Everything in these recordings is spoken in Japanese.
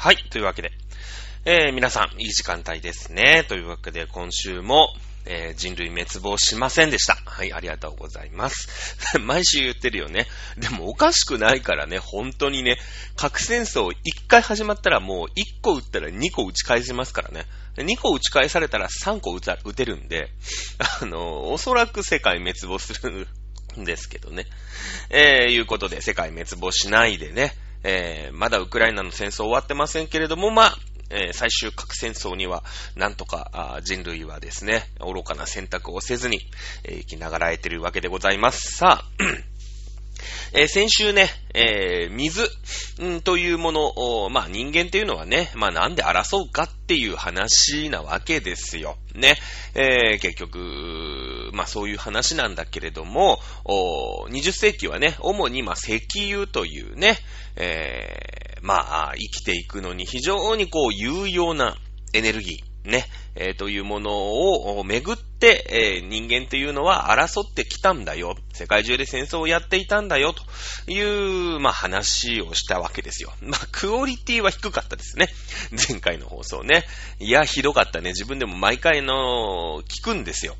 はい。というわけで、えー、皆さん、いい時間帯ですね。というわけで、今週も、えー、人類滅亡しませんでした。はい、ありがとうございます。毎週言ってるよね。でもおかしくないからね、本当にね、核戦争一回始まったらもう一個撃ったら二個撃ち返せますからね。二個撃ち返されたら三個撃た撃てるんで、あの、おそらく世界滅亡するんですけどね。えー、いうことで世界滅亡しないでね、えー、まだウクライナの戦争終わってませんけれども、まあ、えー、最終核戦争には、なんとか人類はですね、愚かな選択をせずに、えー、生きながらえてるわけでございます。さあ、えー、先週ね、えー、水、ん、というものまあ人間っていうのはね、まあなんで争うかっていう話なわけですよ。ね。えー、結局、まあそういう話なんだけれども、20世紀はね、主にま石油というね、え、まあ生きていくのに非常にこう有用なエネルギー、ね、えー、というものをめぐって、えー、人間っていうのは争ってきたんだよ。世界中で戦争をやっていたんだよ。という、まあ話をしたわけですよ。まあクオリティは低かったですね。前回の放送ね。いや、ひどかったね。自分でも毎回の、聞くんですよ。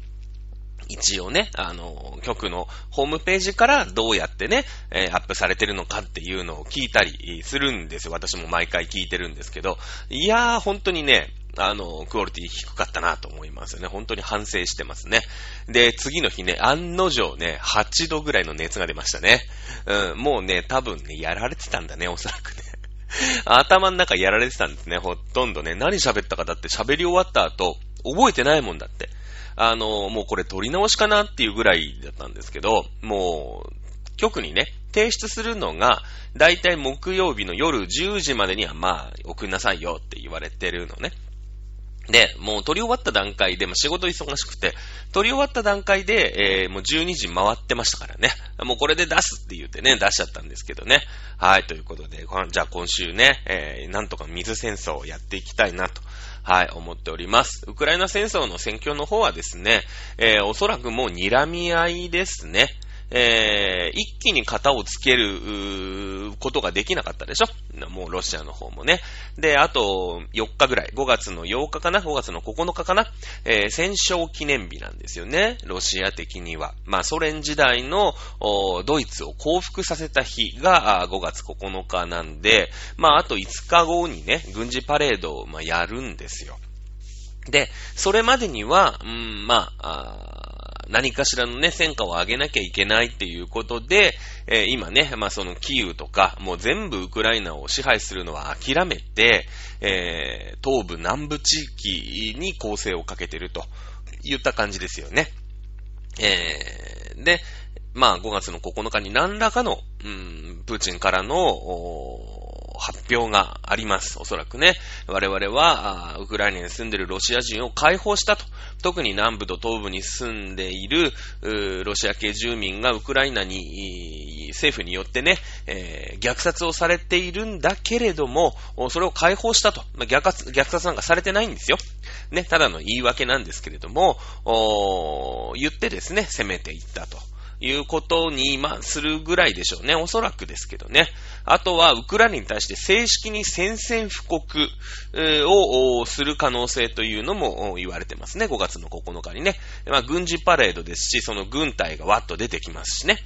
一応ね、あの、局のホームページからどうやってね、えー、アップされてるのかっていうのを聞いたりするんですよ。私も毎回聞いてるんですけど、いやー、本当にね、あの、クオリティ低かったなと思いますよね。本当に反省してますね。で、次の日ね、案の定ね、8度ぐらいの熱が出ましたね。うん、もうね、多分ね、やられてたんだね、おそらくね。頭の中やられてたんですね、ほとんどね。何喋ったかだって喋り終わった後、覚えてないもんだって。あの、もうこれ撮り直しかなっていうぐらいだったんですけど、もう、局にね、提出するのが、だいたい木曜日の夜10時までにはまあ、送んなさいよって言われてるのね。で、もう撮り終わった段階で、も仕事忙しくて、撮り終わった段階で、えー、もう12時回ってましたからね。もうこれで出すって言ってね、出しちゃったんですけどね。はい、ということで、じゃあ今週ね、えー、なんとか水戦争をやっていきたいなと。はい、思っております。ウクライナ戦争の戦況の方はですね、えー、おそらくもう睨み合いですね。えー、一気に型をつけることができなかったでしょ？もうロシアの方もね。で、あと4日ぐらい、5月の8日かな ?5 月の9日かな？えー、戦勝記念日なんですよね。ロシア的には。まあ、ソ連時代のドイツを降伏させた日が5月9日なんで、まあ、あと5日後にね、軍事パレードを、まあ、やるんですよ。で、それまでには、うん、まあ、何かしらのね、戦果を上げなきゃいけないっていうことで、えー、今ね、まあそのキーウとか、もう全部ウクライナを支配するのは諦めて、えー、東部南部地域に攻勢をかけてると言った感じですよね。えー、で、まあ5月の9日に何らかの、うん、プーチンからの、発表があります。おそらくね。我々は、ウクライナに住んでいるロシア人を解放したと。特に南部と東部に住んでいる、ロシア系住民がウクライナに、政府によってね、えー、虐殺をされているんだけれども、それを解放したと。まあ、虐殺、虐殺なんかされてないんですよ。ね、ただの言い訳なんですけれども、言ってですね、攻めていったと。いうことに、まあ、するぐらいでしょうね。おそらくですけどね。あとは、ウクライナに対して正式に宣戦布告、をする可能性というのも言われてますね。5月の9日にね。まあ、軍事パレードですし、その軍隊がわっと出てきますしね。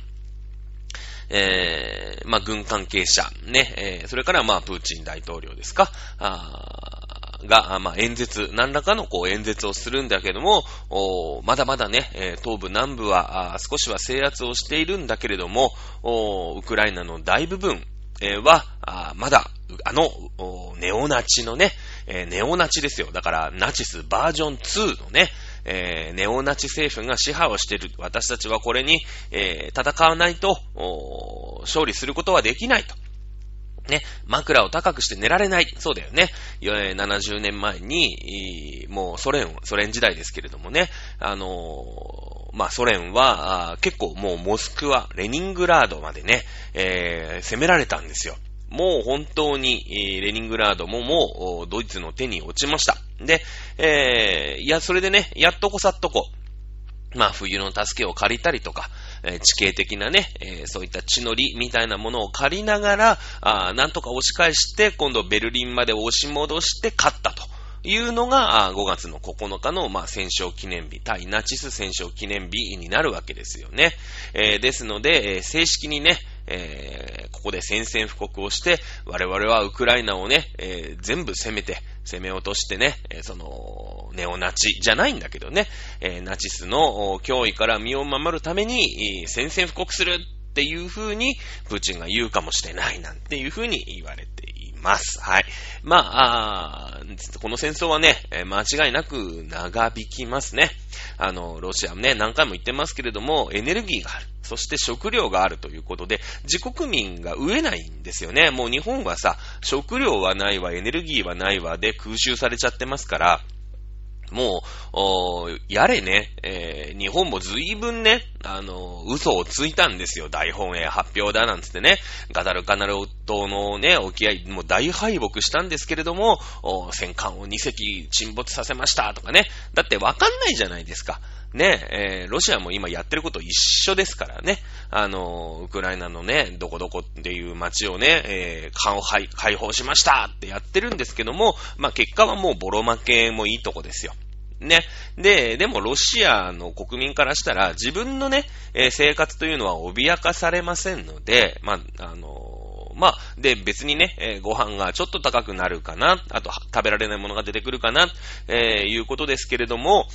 えー、まあ、軍関係者、ね、えー、それから、まあ、プーチン大統領ですか、あが、まあ、演説、何らかのこう演説をするんだけども、まだまだね、東部南部は少しは制圧をしているんだけれども、ウクライナの大部分、は、まだ、あの、ネオナチのね、ネオナチですよ。だから、ナチスバージョン2のね、えー、ネオナチ政府が支配をしている。私たちはこれに、えー、戦わないと、勝利することはできないと。ね、枕を高くして寝られない。そうだよね。70年前に、もうソ連、ソ連時代ですけれどもね、あのー、まあ、ソ連は、結構もうモスクワ、レニングラードまでね、えー、攻められたんですよ。もう本当に、レニングラードももうドイツの手に落ちました。で、えー、いや、それでね、やっとこさっとこ、まあ、冬の助けを借りたりとか、えー、地形的なね、えー、そういった地の利みたいなものを借りながら、あなんとか押し返して、今度ベルリンまで押し戻して勝ったと。いうのが、5月の9日の、まあ、戦勝記念日、対ナチス戦勝記念日になるわけですよね。えー、ですので、えー、正式にね、えー、ここで宣戦布告をして、我々はウクライナをね、えー、全部攻めて、攻め落としてね、え、その、ネオナチじゃないんだけどね、えナチスの脅威から身を守るために、宣戦布告するっていう風に、プーチンが言うかもしれないなんていう風に言われてます。はい。まあ、あこの戦争はね、間違いなく長引きますね。あの、ロシアもね、何回も言ってますけれども、エネルギーがある。そして食料があるということで、自国民が飢えないんですよね。もう日本はさ、食料はないわ、エネルギーはないわで空襲されちゃってますから、もう、やれね、えー、日本も随分ね、あの、嘘をついたんですよ。大本営発表だなんつってね。ガダルカナル島のね、沖合、もう大敗北したんですけれども、戦艦を2隻沈没させましたとかね。だってわかんないじゃないですか。ね、えー、ロシアも今やってること一緒ですからね。あの、ウクライナのね、どこどこっていう街をね、えー、解放しましたってやってるんですけども、まあ、結果はもうボロ負けもいいとこですよ。ね。で、でもロシアの国民からしたら自分のね、えー、生活というのは脅かされませんので、まあ、あの、まあ、で、別にね、えー、ご飯がちょっと高くなるかな、あと食べられないものが出てくるかな、えいうことですけれども、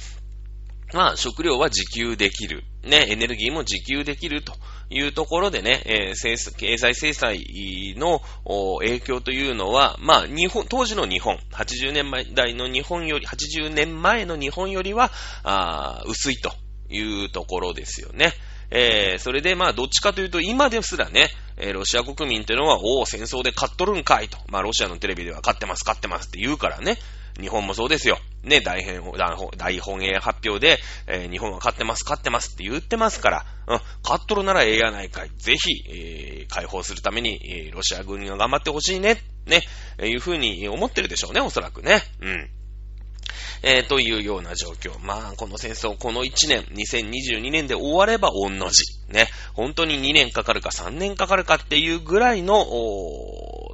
まあ、食料は自給できる。ね、エネルギーも自給できるというところでね、えー、経済制裁の影響というのは、まあ、日本、当時の日本、80年前代の日本より、80年前の日本よりは、あ薄いというところですよね。えー、それでまあどっちかというと今ですらね、えー、ロシア国民っていうのは、おお、戦争で勝っとるんかいと。まあロシアのテレビでは勝ってます、勝ってますって言うからね。日本もそうですよ。ね、大変、大本営発表で、えー、日本は勝ってます、勝ってますって言ってますから、うん、勝っとるならええやないかい。ぜひ、えー、解放するために、えー、ロシア軍が頑張ってほしいね、ね、えー、いうふうに思ってるでしょうね、おそらくね。うん。えー、というような状況。まあ、この戦争、この1年、2022年で終われば御の字。ね。本当に2年かかるか3年かかるかっていうぐらいの、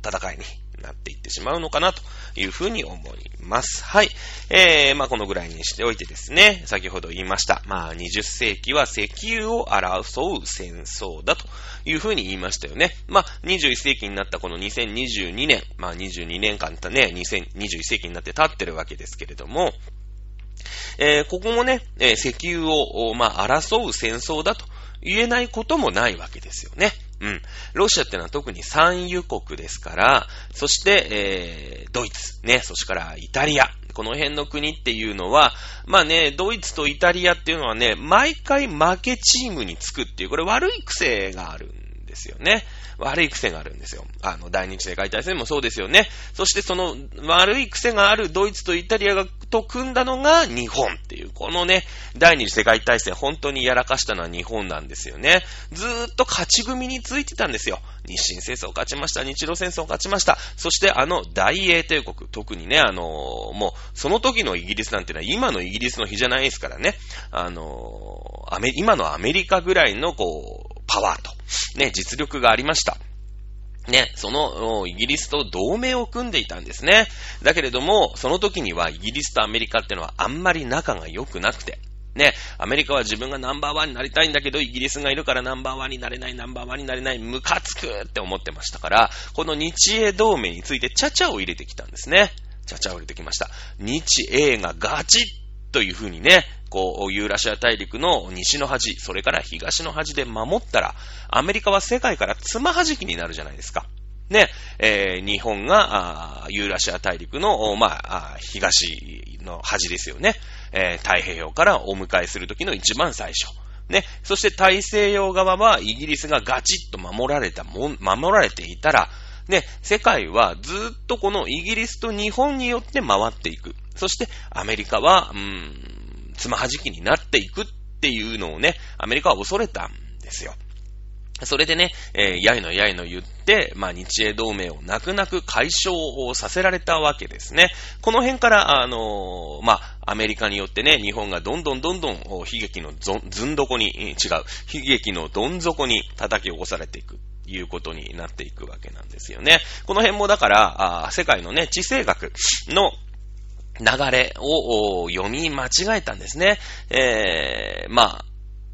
戦いになっていってしまうのかなというふうに思います。はい。えー、まあこのぐらいにしておいてですね、先ほど言いました。まあ20世紀は石油を争う戦争だというふうに言いましたよね。まあ21世紀になったこの2022年、まあ22年間とね、2021世紀になって経ってるわけですけれども、えー、ここもね、えー、石油を、まあ、争う戦争だと言えないこともないわけですよね。うん。ロシアってのは特に産油国ですから、そして、えー、ドイツ、ね、そしてからイタリア、この辺の国っていうのは、まあね、ドイツとイタリアっていうのはね、毎回負けチームにつくっていう、これ悪い癖があるんですよね。悪い癖があるんですよ。あの、第二次世界大戦もそうですよね。そしてその悪い癖があるドイツとイタリアがと組んだのが日本っていう、このね、第二次世界大戦本当にやらかしたのは日本なんですよね。ずーっと勝ち組についてたんですよ。日清戦争勝ちました。日露戦争勝ちました。そしてあの大英帝国、特にね、あの、もう、その時のイギリスなんてのは今のイギリスの日じゃないですからね。あのー、今のアメリカぐらいのこう、パワーと、ね、実力がありました。ね、そのイギリスと同盟を組んでいたんですね。だけれども、その時にはイギリスとアメリカっていうのはあんまり仲が良くなくて、ね、アメリカは自分がナンバーワンになりたいんだけど、イギリスがいるからナンバーワンになれない、ナンバーワンになれない、ムカつくって思ってましたから、この日英同盟についてチャチャを入れてきたんですね。チャチャを入れてきました。日英がガチッという風にね、こう、ユーラシア大陸の西の端、それから東の端で守ったら、アメリカは世界からつまはじきになるじゃないですか。ね、えー、日本が、ユーラシア大陸の、まあ、東の端ですよね。えー、太平洋からお迎えするときの一番最初。ね、そして大西洋側はイギリスがガチッと守られたも、守られていたら、ね、世界はずっとこのイギリスと日本によって回っていく。そしてアメリカは、うん、つまはじきになっていくっていうのをね、アメリカは恐れたんですよ。それでね、えー、やいのやいの言って、まあ、日英同盟を泣く泣く解消をさせられたわけですね。この辺から、あのー、まあ、アメリカによってね、日本がどんどんどんどん悲劇のずんどこに、違う、悲劇のどん底に叩き起こされていく。いうことになっていくわけなんですよね。この辺もだから、あ世界のね、地政学の流れを読み間違えたんですね。えー、まあ、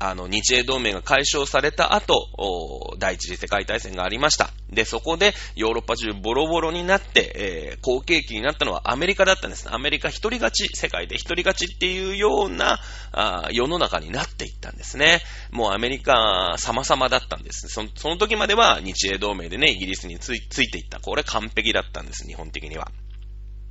あの、日英同盟が解消された後、第一次世界大戦がありました。で、そこでヨーロッパ中ボロボロになって、えー、好景気になったのはアメリカだったんです。アメリカ一人勝ち、世界で一人勝ちっていうようなあ世の中になっていったんですね。もうアメリカ様々だったんです。そのその時までは日英同盟でね、イギリスについていった。これ完璧だったんです、日本的には。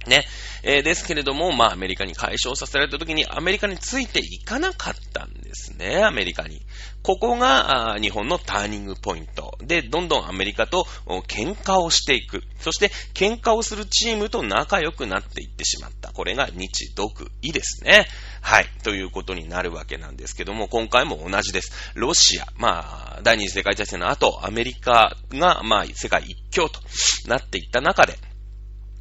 ね。えー、ですけれども、まあ、アメリカに解消させられた時に、アメリカについていかなかったんですね、アメリカに。ここが、日本のターニングポイント。で、どんどんアメリカと喧嘩をしていく。そして、喧嘩をするチームと仲良くなっていってしまった。これが日独伊ですね。はい。ということになるわけなんですけども、今回も同じです。ロシア。まあ、第二次世界大戦の後、アメリカが、まあ、世界一強となっていった中で、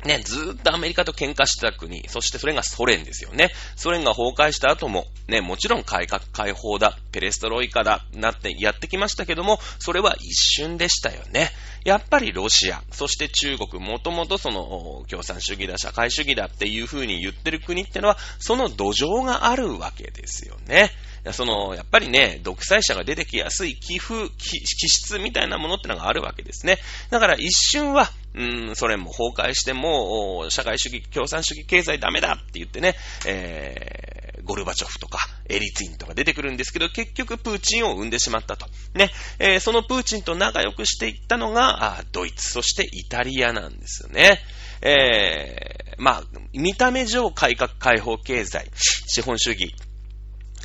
ね、ずーっとアメリカと喧嘩した国、そしてそれがソ連ですよね。ソ連が崩壊した後も、ね、もちろん改革開放だ、ペレストロイカだ、なってやってきましたけども、それは一瞬でしたよね。やっぱりロシア、そして中国、もともとその共産主義だ、社会主義だっていう風に言ってる国ってのは、その土壌があるわけですよね。その、やっぱりね、独裁者が出てきやすい寄付、気質みたいなものってのがあるわけですね。だから一瞬は、うん、ソ連も崩壊しても、社会主義、共産主義経済ダメだって言ってね、えー、ゴルバチョフとか、エリツィンとか出てくるんですけど、結局プーチンを生んでしまったと。ね、えー、そのプーチンと仲良くしていったのが、ドイツ、そしてイタリアなんですよね。えー、まあ、見た目上改革開放経済、資本主義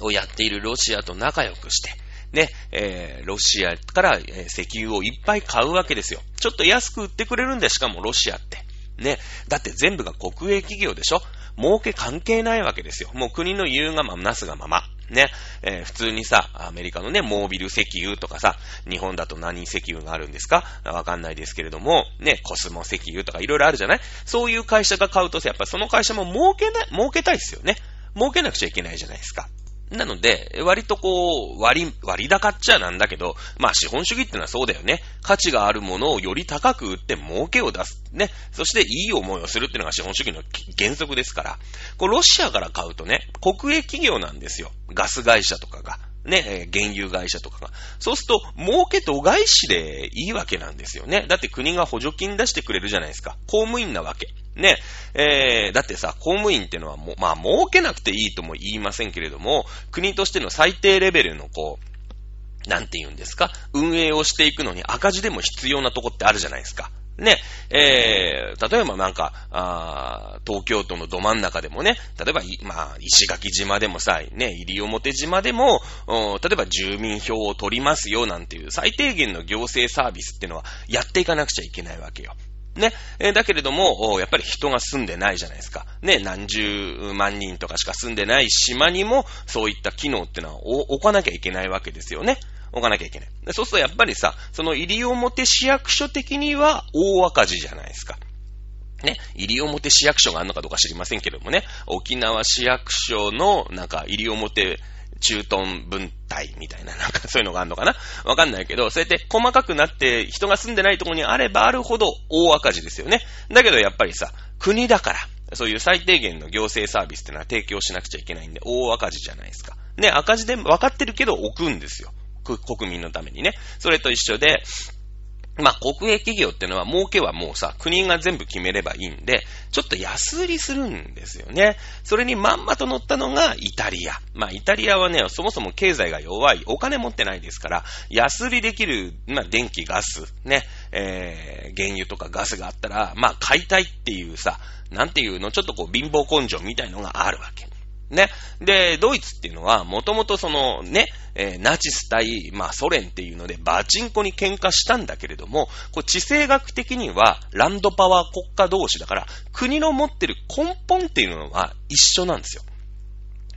をやっているロシアと仲良くして、ね、えー、ロシアから、石油をいっぱい買うわけですよ。ちょっと安く売ってくれるんで、しかもロシアって。ね。だって全部が国営企業でしょ儲け関係ないわけですよ。もう国の言うがまま、なすがまま。ね。えー、普通にさ、アメリカのね、モービル石油とかさ、日本だと何石油があるんですか？わかんないですけれども、ね、コスモ石油とかいろいろあるじゃない？そういう会社が買うとさ、やっぱその会社も儲けな、儲けたいですよね。儲けなくちゃいけないじゃないですか。なので、割とこう、割、割高っちゃなんだけど、まあ資本主義ってのはそうだよね。価値があるものをより高く売って儲けを出す。ね。そしていい思いをするっていうのが資本主義の原則ですから。こう、ロシアから買うとね、国営企業なんですよ。ガス会社とかが。ね、原油会社とかが。そうすると、儲けと外資でいいわけなんですよね。だって国が補助金出してくれるじゃないですか。公務員なわけ。ね、えー、だってさ、公務員ってのはもう、まあ、儲けなくていいとも言いませんけれども、国としての最低レベルのこう、なんて言うんですか運営をしていくのに赤字でも必要なとこってあるじゃないですか。ね、えー、例えばなんか、あ東京都のど真ん中でもね、例えば、まあ、石垣島でもさ、ね、西表島でも、例えば住民票を取りますよなんていう最低限の行政サービスってのはやっていかなくちゃいけないわけよ。ね。え、だけれども、やっぱり人が住んでないじゃないですか。ね、何十万人とかしか住んでない島にも、そういった機能ってのは置かなきゃいけないわけですよね。置かなきゃいけない。そうするとやっぱりさ、その入表市役所的には大赤字じゃないですか。ね、入表市役所があるのかどうか知りませんけどもね、沖縄市役所の、なんか、入表中東分隊みたいな、なんかそういうのがあるのかな？わかんないけど、そうやって細かくなって人が住んでないところにあればあるほど大赤字ですよね。だけどやっぱりさ、国だから、そういう最低限の行政サービスってのは提供しなくちゃいけないんで、大赤字じゃないですか。ね、赤字で分かってるけど置くんですよ。国民のためにね。それと一緒で、まあ、国営企業ってのは儲けはもうさ、国が全部決めればいいんで、ちょっと安売りするんですよね。それにまんまと乗ったのがイタリア。まあ、イタリアはね、そもそも経済が弱い、お金持ってないですから、安売りできる、まあ、電気、ガス、ね、えー、原油とかガスがあったら、まあ、買いたいっていうさ、なんていうの、ちょっとこう、貧乏根性みたいのがあるわけ。ね。で、ドイツっていうのは、もともとそのね、えー、ナチス対、まあソ連っていうので、バチンコに喧嘩したんだけれども、こう地政学的には、ランドパワー国家同士だから、国の持ってる根本っていうのは一緒なんですよ。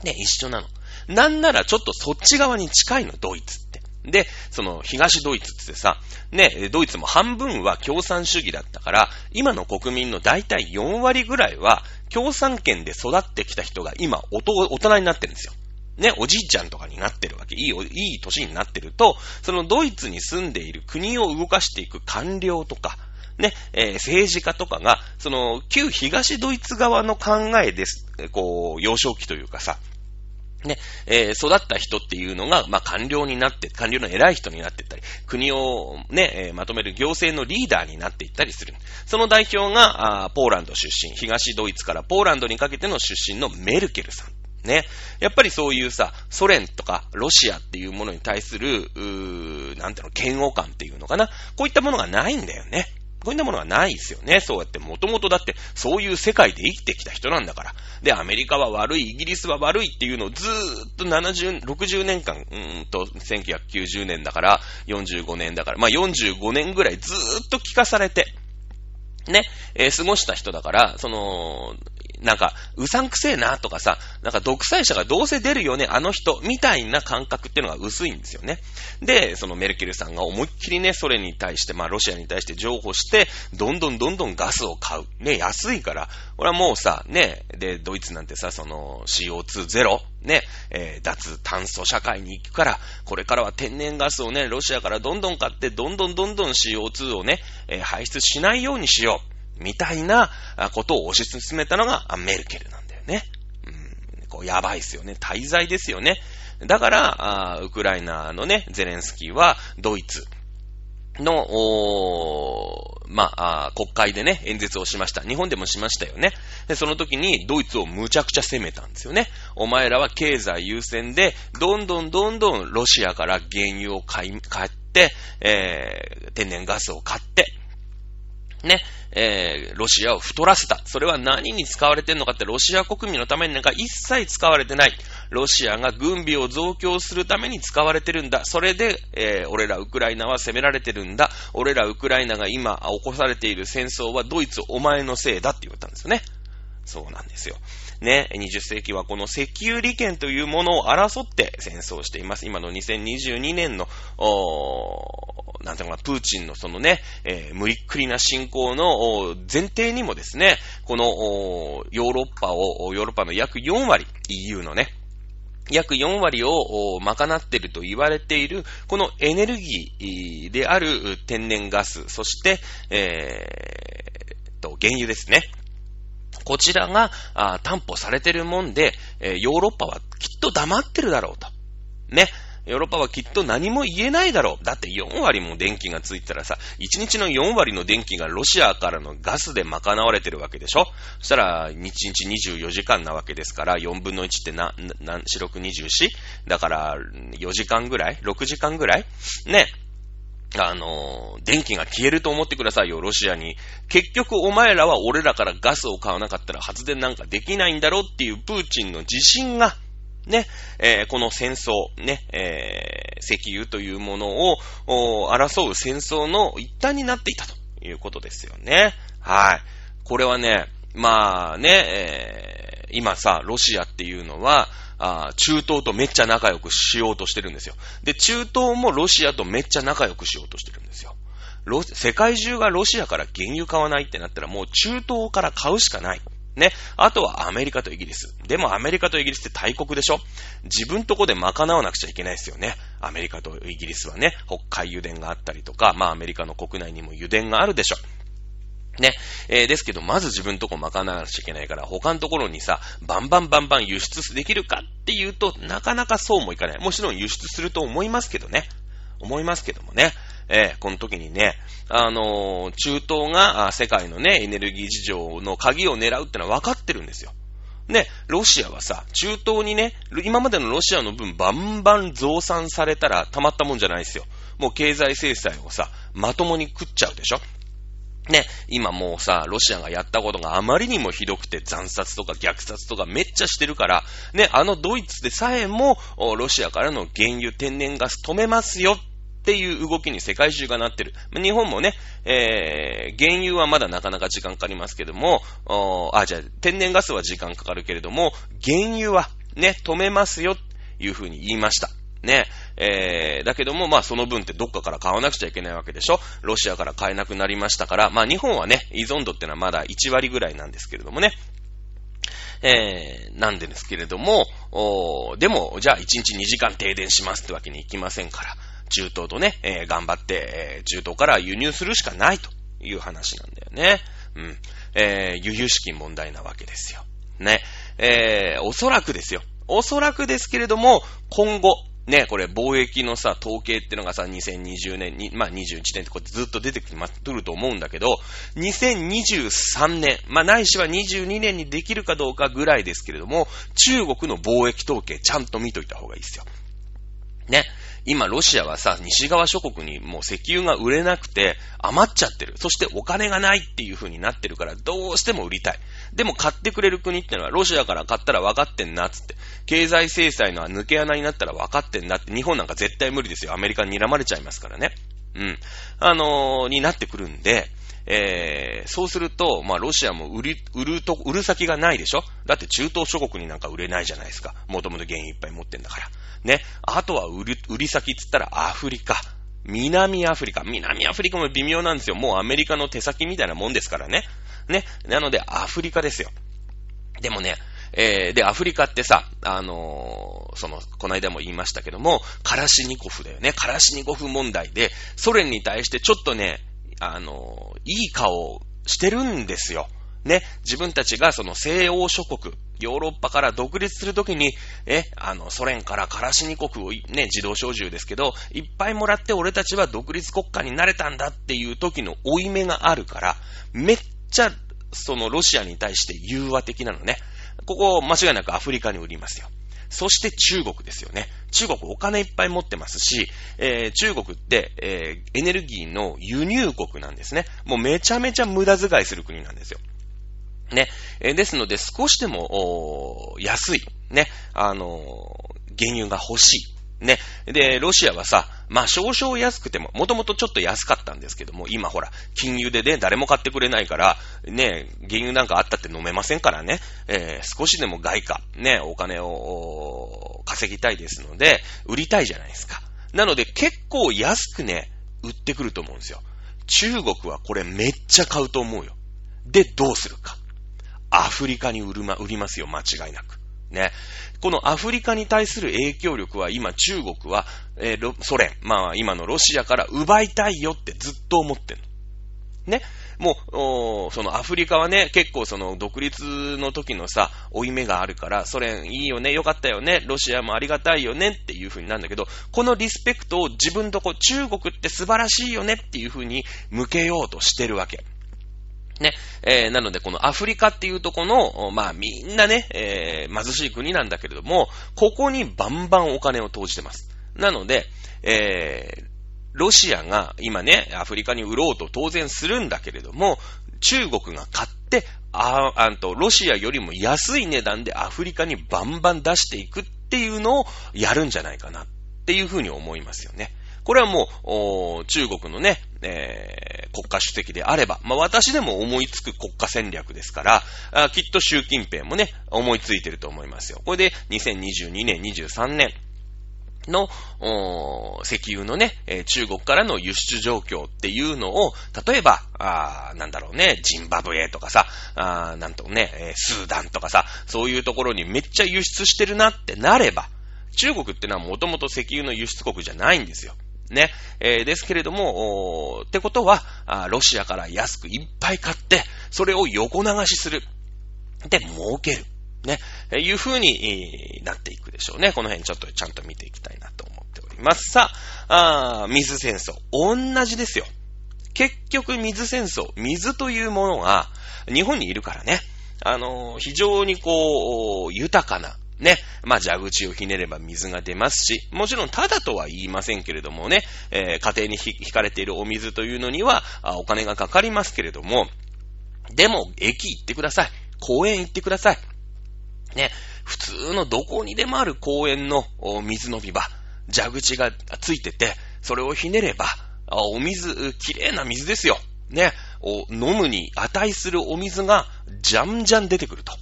ね、一緒なの。なんならちょっとそっち側に近いの、ドイツって。で、その東ドイツってさ、ね、ドイツも半分は共産主義だったから、今の国民の大体4割ぐらいは共産圏で育ってきた人が今大人になってるんですよ。ね、おじいちゃんとかになってるわけ。いい、いい年になってると、そのドイツに住んでいる国を動かしていく官僚とか、ね、えー、政治家とかが、その、旧東ドイツ側の考えです。こう、幼少期というかさ、ね、えー、育った人っていうのが、まあ、官僚になって、官僚の偉い人になっていったり、国をね、えー、まとめる行政のリーダーになっていったりする。その代表が、あポーランド出身、東ドイツからポーランドにかけての出身のメルケルさん。ね。やっぱりそういうさ、ソ連とかロシアっていうものに対する、うーなんていうの、嫌悪感っていうのかな。こういったものがないんだよね。こういったものはないですよね。そうやって、もともとだって、そういう世界で生きてきた人なんだから。で、アメリカは悪い、イギリスは悪いっていうのをずーっと70、60年間、うーんと、1990年だから、45年だから、まあ45年ぐらいずーっと聞かされて、ね、えー、過ごした人だから、その、なんか、うさんくせえなとかさ、なんか独裁者がどうせ出るよね、あの人、みたいな感覚っていうのが薄いんですよね。で、そのメルケルさんが思いっきりね、ソ連に対して、まあロシアに対して譲歩して、どんどんどんどんガスを買う。ね、安いから。これはもうさ、ね、で、ドイツなんてさ、その CO2 ゼロ、ね、えー、脱炭素社会に行くから、これからは天然ガスをね、ロシアからどんどん買って、どんどんどんどん CO2 をね、えー、排出しないようにしよう。みたいなことを推し進めたのがメルケルなんだよね。うん、こうやばいっすよね。滞在ですよね。だから、ウクライナのね、ゼレンスキーはドイツの、まあ、国会でね、演説をしました。日本でもしましたよね。で、その時にドイツをむちゃくちゃ攻めたんですよね。お前らは経済優先で、どんどんどんどんロシアから原油を買い、買って、えー、天然ガスを買って、ね、えー、ロシアを太らせた。それは何に使われてんのかって、ロシア国民のためになんか一切使われてない。ロシアが軍備を増強するために使われてるんだ。それで、えー、俺らウクライナは攻められてるんだ。俺らウクライナが今起こされている戦争はドイツお前のせいだって言ったんですよね。そうなんですよ。ね、20世紀はこの石油利権というものを争って戦争しています。今の2022年の、おなんていうかな、プーチンのそのね、えー、無理っくりな侵攻の前提にもですね、このヨーロッパを、ヨーロッパの約4割、EU のね、約4割を賄っていると言われている、このエネルギーである天然ガス、そして、えー、と、原油ですね。こちらが担保されてるもんで、ヨーロッパはきっと黙ってるだろうと。ね。ヨーロッパはきっと何も言えないだろう。だって4割も電気がついたらさ、1日の4割の電気がロシアからのガスで賄われてるわけでしょそしたら、1日24時間なわけですから、4分の1ってな、な、四六二十四？だから、4時間ぐらい ?6 時間ぐらい？ね。あの、電気が消えると思ってくださいよ、ロシアに。結局お前らは俺らからガスを買わなかったら発電なんかできないんだろうっていうプーチンの自信が、ね、えー、この戦争、ね、えー、石油というものを、争う戦争の一端になっていたということですよね。はい。これはね、まあね、えー、今さ、ロシアっていうのは、あ中東とめっちゃ仲良くしようとしてるんですよ。で、中東もロシアとめっちゃ仲良くしようとしてるんですよ。世界中がロシアから原油買わないってなったらもう中東から買うしかない。ね。あとはアメリカとイギリス。でもアメリカとイギリスって大国でしょ？自分とこで賄わなくちゃいけないですよね。アメリカとイギリスはね、北海油田があったりとか、まあアメリカの国内にも油田があるでしょ。ね。えー、ですけど、まず自分とこ賄わなきゃいけないから、他のところにさ、バンバンバンバン輸出できるかっていうと、なかなかそうもいかない。もちろん輸出すると思いますけどね。思いますけどもね。えー、この時にね、あのー、中東が世界のね、エネルギー事情の鍵を狙うってのは分かってるんですよ。ね、ロシアはさ、中東にね、今までのロシアの分バンバン増産されたらたまったもんじゃないですよ。もう経済制裁をさ、まともに食っちゃうでしょね、今もうさ、ロシアがやったことがあまりにもひどくて惨殺とか虐殺とかめっちゃしてるから、ね、あのドイツでさえも、ロシアからの原油、天然ガス止めますよっていう動きに世界中がなってる。日本もね、えー、原油はまだなかなか時間かかりますけども、あ、じゃあ、天然ガスは時間かかるけれども、原油はね、止めますよ、いうふうに言いました。ね。えー、だけども、まあその分ってどっかから買わなくちゃいけないわけでしょロシアから買えなくなりましたから、まあ日本はね、依存度ってのはまだ1割ぐらいなんですけれどもね。えー、なんでですけれども、おでも、じゃあ1日2時間停電しますってわけにいきませんから、中東とね、えー、頑張って、えー、中東から輸入するしかないという話なんだよね。うん。えー、輸入資金問題なわけですよ。ね。えー、おそらくですよ。おそらくですけれども、今後、ね、これ貿易のさ、統計っていうのがさ、2020年に、まあ21年ってこうずっと出てきま、くると思うんだけど、2023年、まあないしは22年にできるかどうかぐらいですけれども、中国の貿易統計ちゃんと見といた方がいいですよ。ね。今、ロシアはさ、西側諸国にもう石油が売れなくて余っちゃってる。そしてお金がないっていう風になってるから、どうしても売りたい。でも買ってくれる国ってのは、ロシアから買ったら分かってんなっ、つって。経済制裁の抜け穴になったら分かってんなって、日本なんか絶対無理ですよ。アメリカに睨まれちゃいますからね。うん。あのー、になってくるんで、えー、そうすると、まあ、ロシアも売り、売ると、売る先がないでしょ？だって中東諸国になんか売れないじゃないですか。もともと原油いっぱい持ってんだから。ね。あとは売り、売り先っつったらアフリカ。南アフリカ。南アフリカも微妙なんですよ。もうアメリカの手先みたいなもんですからね。ね。なので、アフリカですよ。でもね、えー、で、アフリカってさ、あのー、その、この間も言いましたけども、カラシニコフだよね。カラシニコフ問題で、ソ連に対してちょっとね、あの、いい顔してるんですよ。ね、自分たちがその西欧諸国、ヨーロッパから独立するときに、え、あの、ソ連からカラシニ国をね、自動小銃ですけど、いっぱいもらって俺たちは独立国家になれたんだっていう時の負い目があるから、めっちゃ、そのロシアに対して融和的なのね。ここ、間違いなくアフリカに売りますよ。そして中国ですよね。中国お金いっぱい持ってますし、えー、中国って、えー、エネルギーの輸入国なんですね。もうめちゃめちゃ無駄遣いする国なんですよ。ね。えー、ですので、少しでも、安い、ね、あの原油が欲しい。ね。で、ロシアはさ、まあ少々安くても、もともとちょっと安かったんですけども、今ほら、金融でね、誰も買ってくれないから、ね、原油なんかあったって飲めませんからね、えー、少しでも外貨、ね、お金を稼ぎたいですので、売りたいじゃないですか。なので結構安くね、売ってくると思うんですよ。中国はこれめっちゃ買うと思うよ。で、どうするか。アフリカに売るま、売りますよ、間違いなく。ね。このアフリカに対する影響力は今中国は、えー、ソ連、まあ今のロシアから奪いたいよってずっと思ってんの。ね。もう、そのアフリカはね、結構その独立の時のさ、負い目があるから、ソ連いいよね、よかったよね、ロシアもありがたいよねっていう風になるんだけど、このリスペクトを自分とこ中国って素晴らしいよねっていう風に向けようとしてるわけ。ね。えー、なので、このアフリカっていうとこの、まあみんなね、えー、貧しい国なんだけれども、ここにバンバンお金を投じてます。なので、えー、ロシアが今ね、アフリカに売ろうと当然するんだけれども、中国が買って、あ、あんと、ロシアよりも安い値段でアフリカにバンバン出していくっていうのをやるんじゃないかなっていうふうに思いますよね。これはもう、中国のね、えー、国家主席であれば、まあ、私でも思いつく国家戦略ですからあ、きっと習近平もね、思いついてると思いますよ。これで2022年、23年、の、石油のね、えー、中国からの輸出状況っていうのを、例えば、あなんだろうね、ジンバブエとかさ、あなんとね、スーダンとかさ、そういうところにめっちゃ輸出してるなってなれば、中国ってのはもともと石油の輸出国じゃないんですよ。ね。えー、ですけれども、ってことはロシアから安くいっぱい買って、それを横流しする。で、儲ける。ね。えー、いう風に、なっていくでしょうね。この辺ちょっとちゃんと見ていきたいなと思っております。さあ、あ水戦争。同じですよ。結局水戦争。水というものが、日本にいるからね。あの、非常にこう、豊かな、ね。まあ、蛇口をひねれば水が出ますし、もちろんただとは言いませんけれどもね、えー、家庭に引かれているお水というのにはお金がかかりますけれども、でも、駅行ってください。公園行ってください。ね。普通のどこにでもある公園の水飲み場、蛇口がついてて、それをひねれば、お水、きれいな水ですよ。ね。飲むに値するお水が、じゃんじゃん出てくると。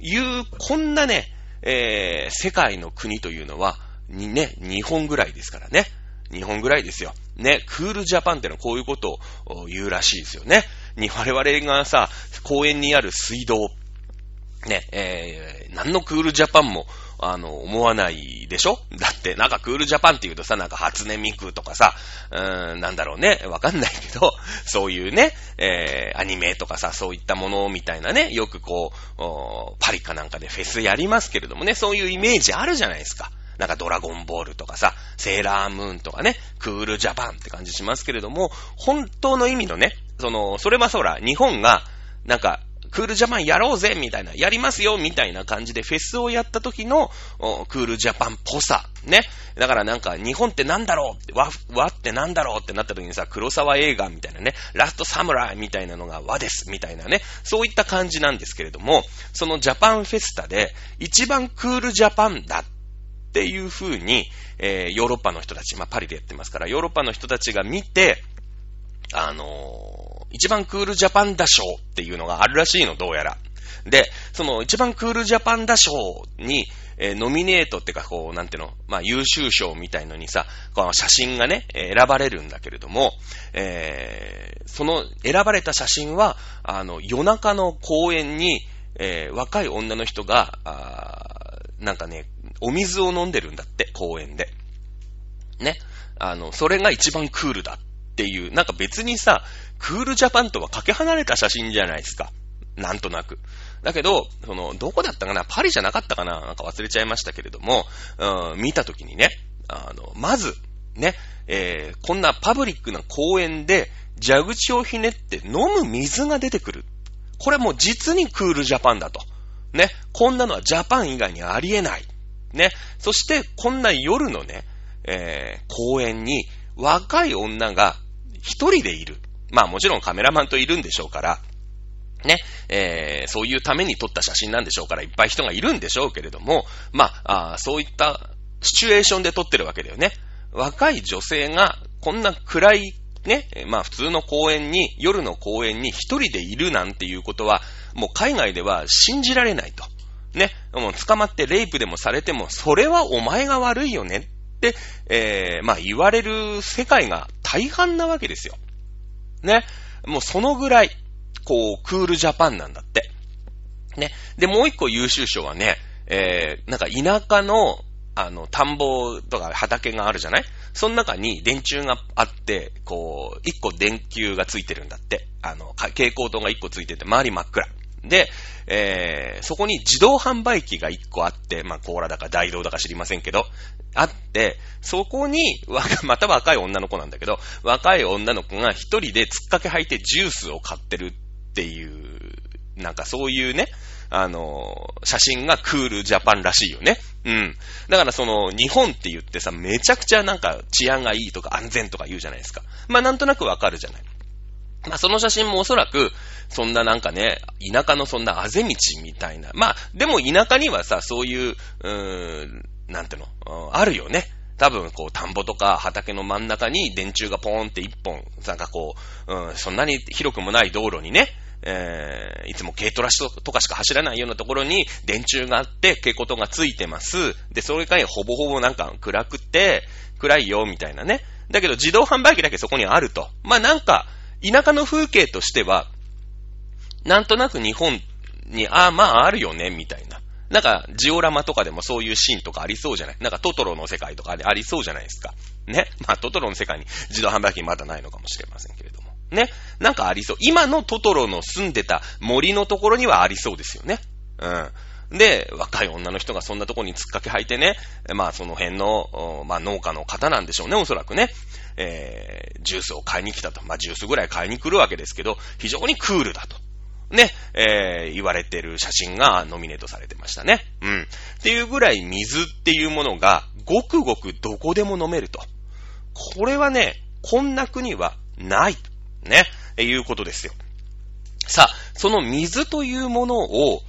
いう、こんなね、えー、世界の国というのは、ね、日本ぐらいですからね。日本ぐらいですよ。ね、クールジャパンってのはこういうことを言うらしいですよね。に、我々がさ、公園にある水道、ね、えー、何のクールジャパンも、あの、思わないでしょ？だって、なんかクールジャパンって言うとさ、なんか初音ミクとかさ、うーん、なんだろうね、わかんないけど、そういうね、えー、アニメとかさ、そういったものみたいなね、よくこう、パリかなんかでフェスやりますけれどもね、そういうイメージあるじゃないですか。なんかドラゴンボールとかさ、セーラームーンとかね、クールジャパンって感じしますけれども、本当の意味のね、その、それはそら、日本が、なんか、クールジャパンやろうぜみたいな、やりますよみたいな感じでフェスをやった時のクールジャパンっぽさ。ね。だからなんか日本ってなんだろう和、和ってなんだろうってなった時にさ、黒沢映画みたいなね、ラストサムライみたいなのが和ですみたいなね、そういった感じなんですけれども、そのジャパンフェスタで一番クールジャパンだっていう風に、えー、ヨーロッパの人たち、まあ、パリでやってますから、ヨーロッパの人たちが見て、あのー、一番クールジャパンダ賞っていうのがあるらしいの、どうやら。で、その一番クールジャパンダ賞に、えー、ノミネートってか、こう、なんていうの、まあ、優秀賞みたいのにさ、この写真がね、選ばれるんだけれども、えー、その選ばれた写真は、あの、夜中の公園に、えー、若い女の人が、あなんかね、お水を飲んでるんだって、公園で。ね。あの、それが一番クールだっていう、なんか別にさ、クールジャパンとはかけ離れた写真じゃないですか。なんとなく。だけど、その、どこだったかな？パリじゃなかったかな？なんか忘れちゃいましたけれども、うん、見たときにね、あの、まず、ね、えー、こんなパブリックな公園で、蛇口をひねって飲む水が出てくる。これもう実にクールジャパンだと。ね、こんなのはジャパン以外にありえない。ね、そしてこんな夜のね、えー、公園に若い女が一人でいる。まあもちろんカメラマンといるんでしょうから、ね、えー、そういうために撮った写真なんでしょうから、いっぱい人がいるんでしょうけれども、まあ、あそういったシチュエーションで撮ってるわけだよね。若い女性がこんな暗いね、まあ普通の公園に、夜の公園に一人でいるなんていうことは、もう海外では信じられないと。ね、もう捕まってレイプでもされても、それはお前が悪いよね、えー、まあ言われる世界が大半なわけですよ。ね、もうそのぐらい、こう、クールジャパンなんだって。ね。で、もう一個優秀賞はね、えー、なんか田舎の、あの、田んぼとか畑があるじゃない？その中に電柱があって、こう、一個電球がついてるんだって。あの、蛍光灯が一個ついてて、周り真っ暗。で、えー、そこに自動販売機が一個あって、まあ、コーラだか大道だか知りませんけど、あって、そこに、また若い女の子なんだけど、若い女の子が一人で突っかけ履いてジュースを買ってるっていう、なんかそういうね、あの、写真がクールジャパンらしいよね。うん。だからその、日本って言ってさ、めちゃくちゃなんか治安がいいとか安全とか言うじゃないですか。まあなんとなくわかるじゃない。まあその写真もおそらく、そんななんかね、田舎のそんなあぜ道みたいな。まあ、でも田舎にはさ、そういう、うーん、なんての、あるよね。多分、こう、田んぼとか畑の真ん中に電柱がポーンって一本、なんかこう、うん、そんなに広くもない道路にね、えー、いつも軽トラとかしか走らないようなところに電柱があって、蛍光灯がついてます。で、それからほぼほぼなんか暗くて、暗いよ、みたいなね。だけど自動販売機だけそこにあると。まあなんか、田舎の風景としては、なんとなく日本に、ああ、まああるよね、みたいな。なんか、ジオラマとかでもそういうシーンとかありそうじゃない？なんかトトロの世界とかありそうじゃないですか。ね？まあトトロの世界に自動販売機まだないのかもしれませんけれども。ね？なんかありそう。今のトトロの住んでた森のところにはありそうですよね。うん。で、若い女の人がそんなところに突っかけ履いてね、まあその辺の、まあ農家の方なんでしょうね、おそらくね。えー、ジュースを買いに来たと。まあジュースぐらい買いに来るわけですけど、非常にクールだと。ね、えー、言われてる写真がノミネートされてましたね。うん。っていうぐらい水っていうものが、ごくごくどこでも飲めると。これはね、こんな国はない。ね、いうことですよ。さあ、その水というものを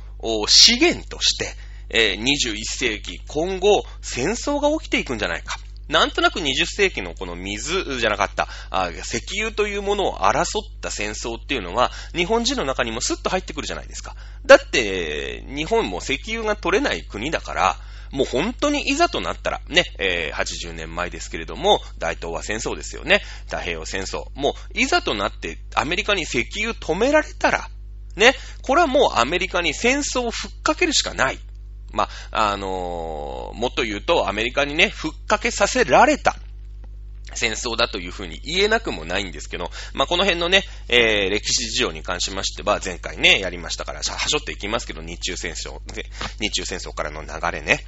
資源として、えー、21世紀、今後、戦争が起きていくんじゃないか。なんとなく20世紀のこの水じゃなかったあ、石油というものを争った戦争っていうのは、日本人の中にもスッと入ってくるじゃないですか。だって、日本も石油が取れない国だから、もう本当にいざとなったら、ね、えー、80年前ですけれども、大東亜戦争ですよね。太平洋戦争。もう、いざとなってアメリカに石油止められたら、ね、これはもうアメリカに戦争をふっかけるしかない。まあ、あのー、もっと言うと、アメリカにね、ふっかけさせられた。戦争だというふうに言えなくもないんですけど、まあ、この辺のね、えー、歴史事情に関しましては、前回ね、やりましたから、はしょっていきますけど、日中戦争、日中戦争からの流れね。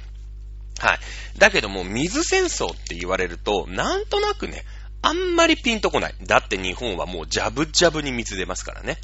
はい。だけども、水戦争って言われると、なんとなくね、あんまりピンとこない。だって日本はもうジャブジャブに水出ますからね。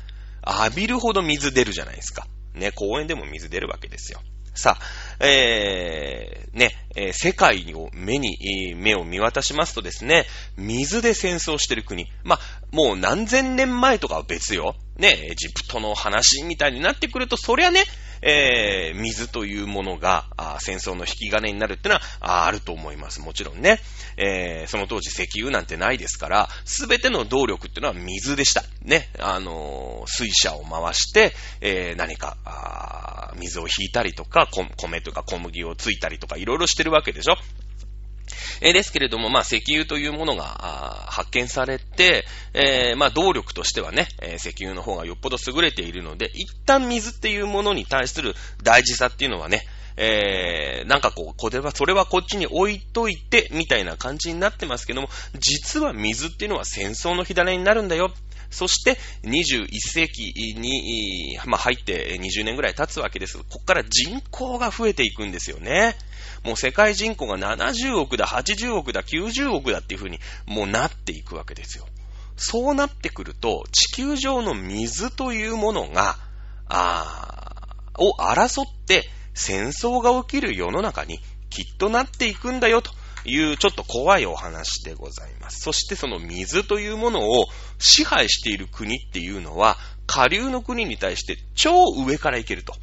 浴びるほど水出るじゃないですか。ね、公園でも水出るわけですよ。さあ、えー、ね、えー、世界を目に、目を見渡しますとですね、水で戦争してる国。まあ、もう何千年前とかは別よ。ね、エジプトの話みたいになってくると、そりゃね、えー、水というものが戦争の引き金になるってのはあると思います。もちろんね。えー、その当時石油なんてないですから、すべての動力ってのは水でした。ね。あのー、水車を回して、え、何か、水を引いたりとか、米とか小麦をついたりとか、いろいろしてるわけでしょ。え、ですけれども、まあ、石油というものが発見されて、えー、まあ、動力としてはね、えー、石油の方がよっぽど優れているので、一旦水っていうものに対する大事さっていうのはね、えー、なんかこう、これは、それはこっちに置いといて、みたいな感じになってますけども、実は水っていうのは戦争の火種になるんだよ。そして、21世紀に、まあ、入って20年ぐらい経つわけです。ここから人口が増えていくんですよね。もう世界人口が70億だ、80億だ、90億だっていう風にもうなっていくわけですよ。そうなってくると、地球上の水というものが、あを争って戦争が起きる世の中にきっとなっていくんだよというちょっと怖いお話でございます。そしてその水というものを支配している国っていうのは、下流の国に対して超上から行けると。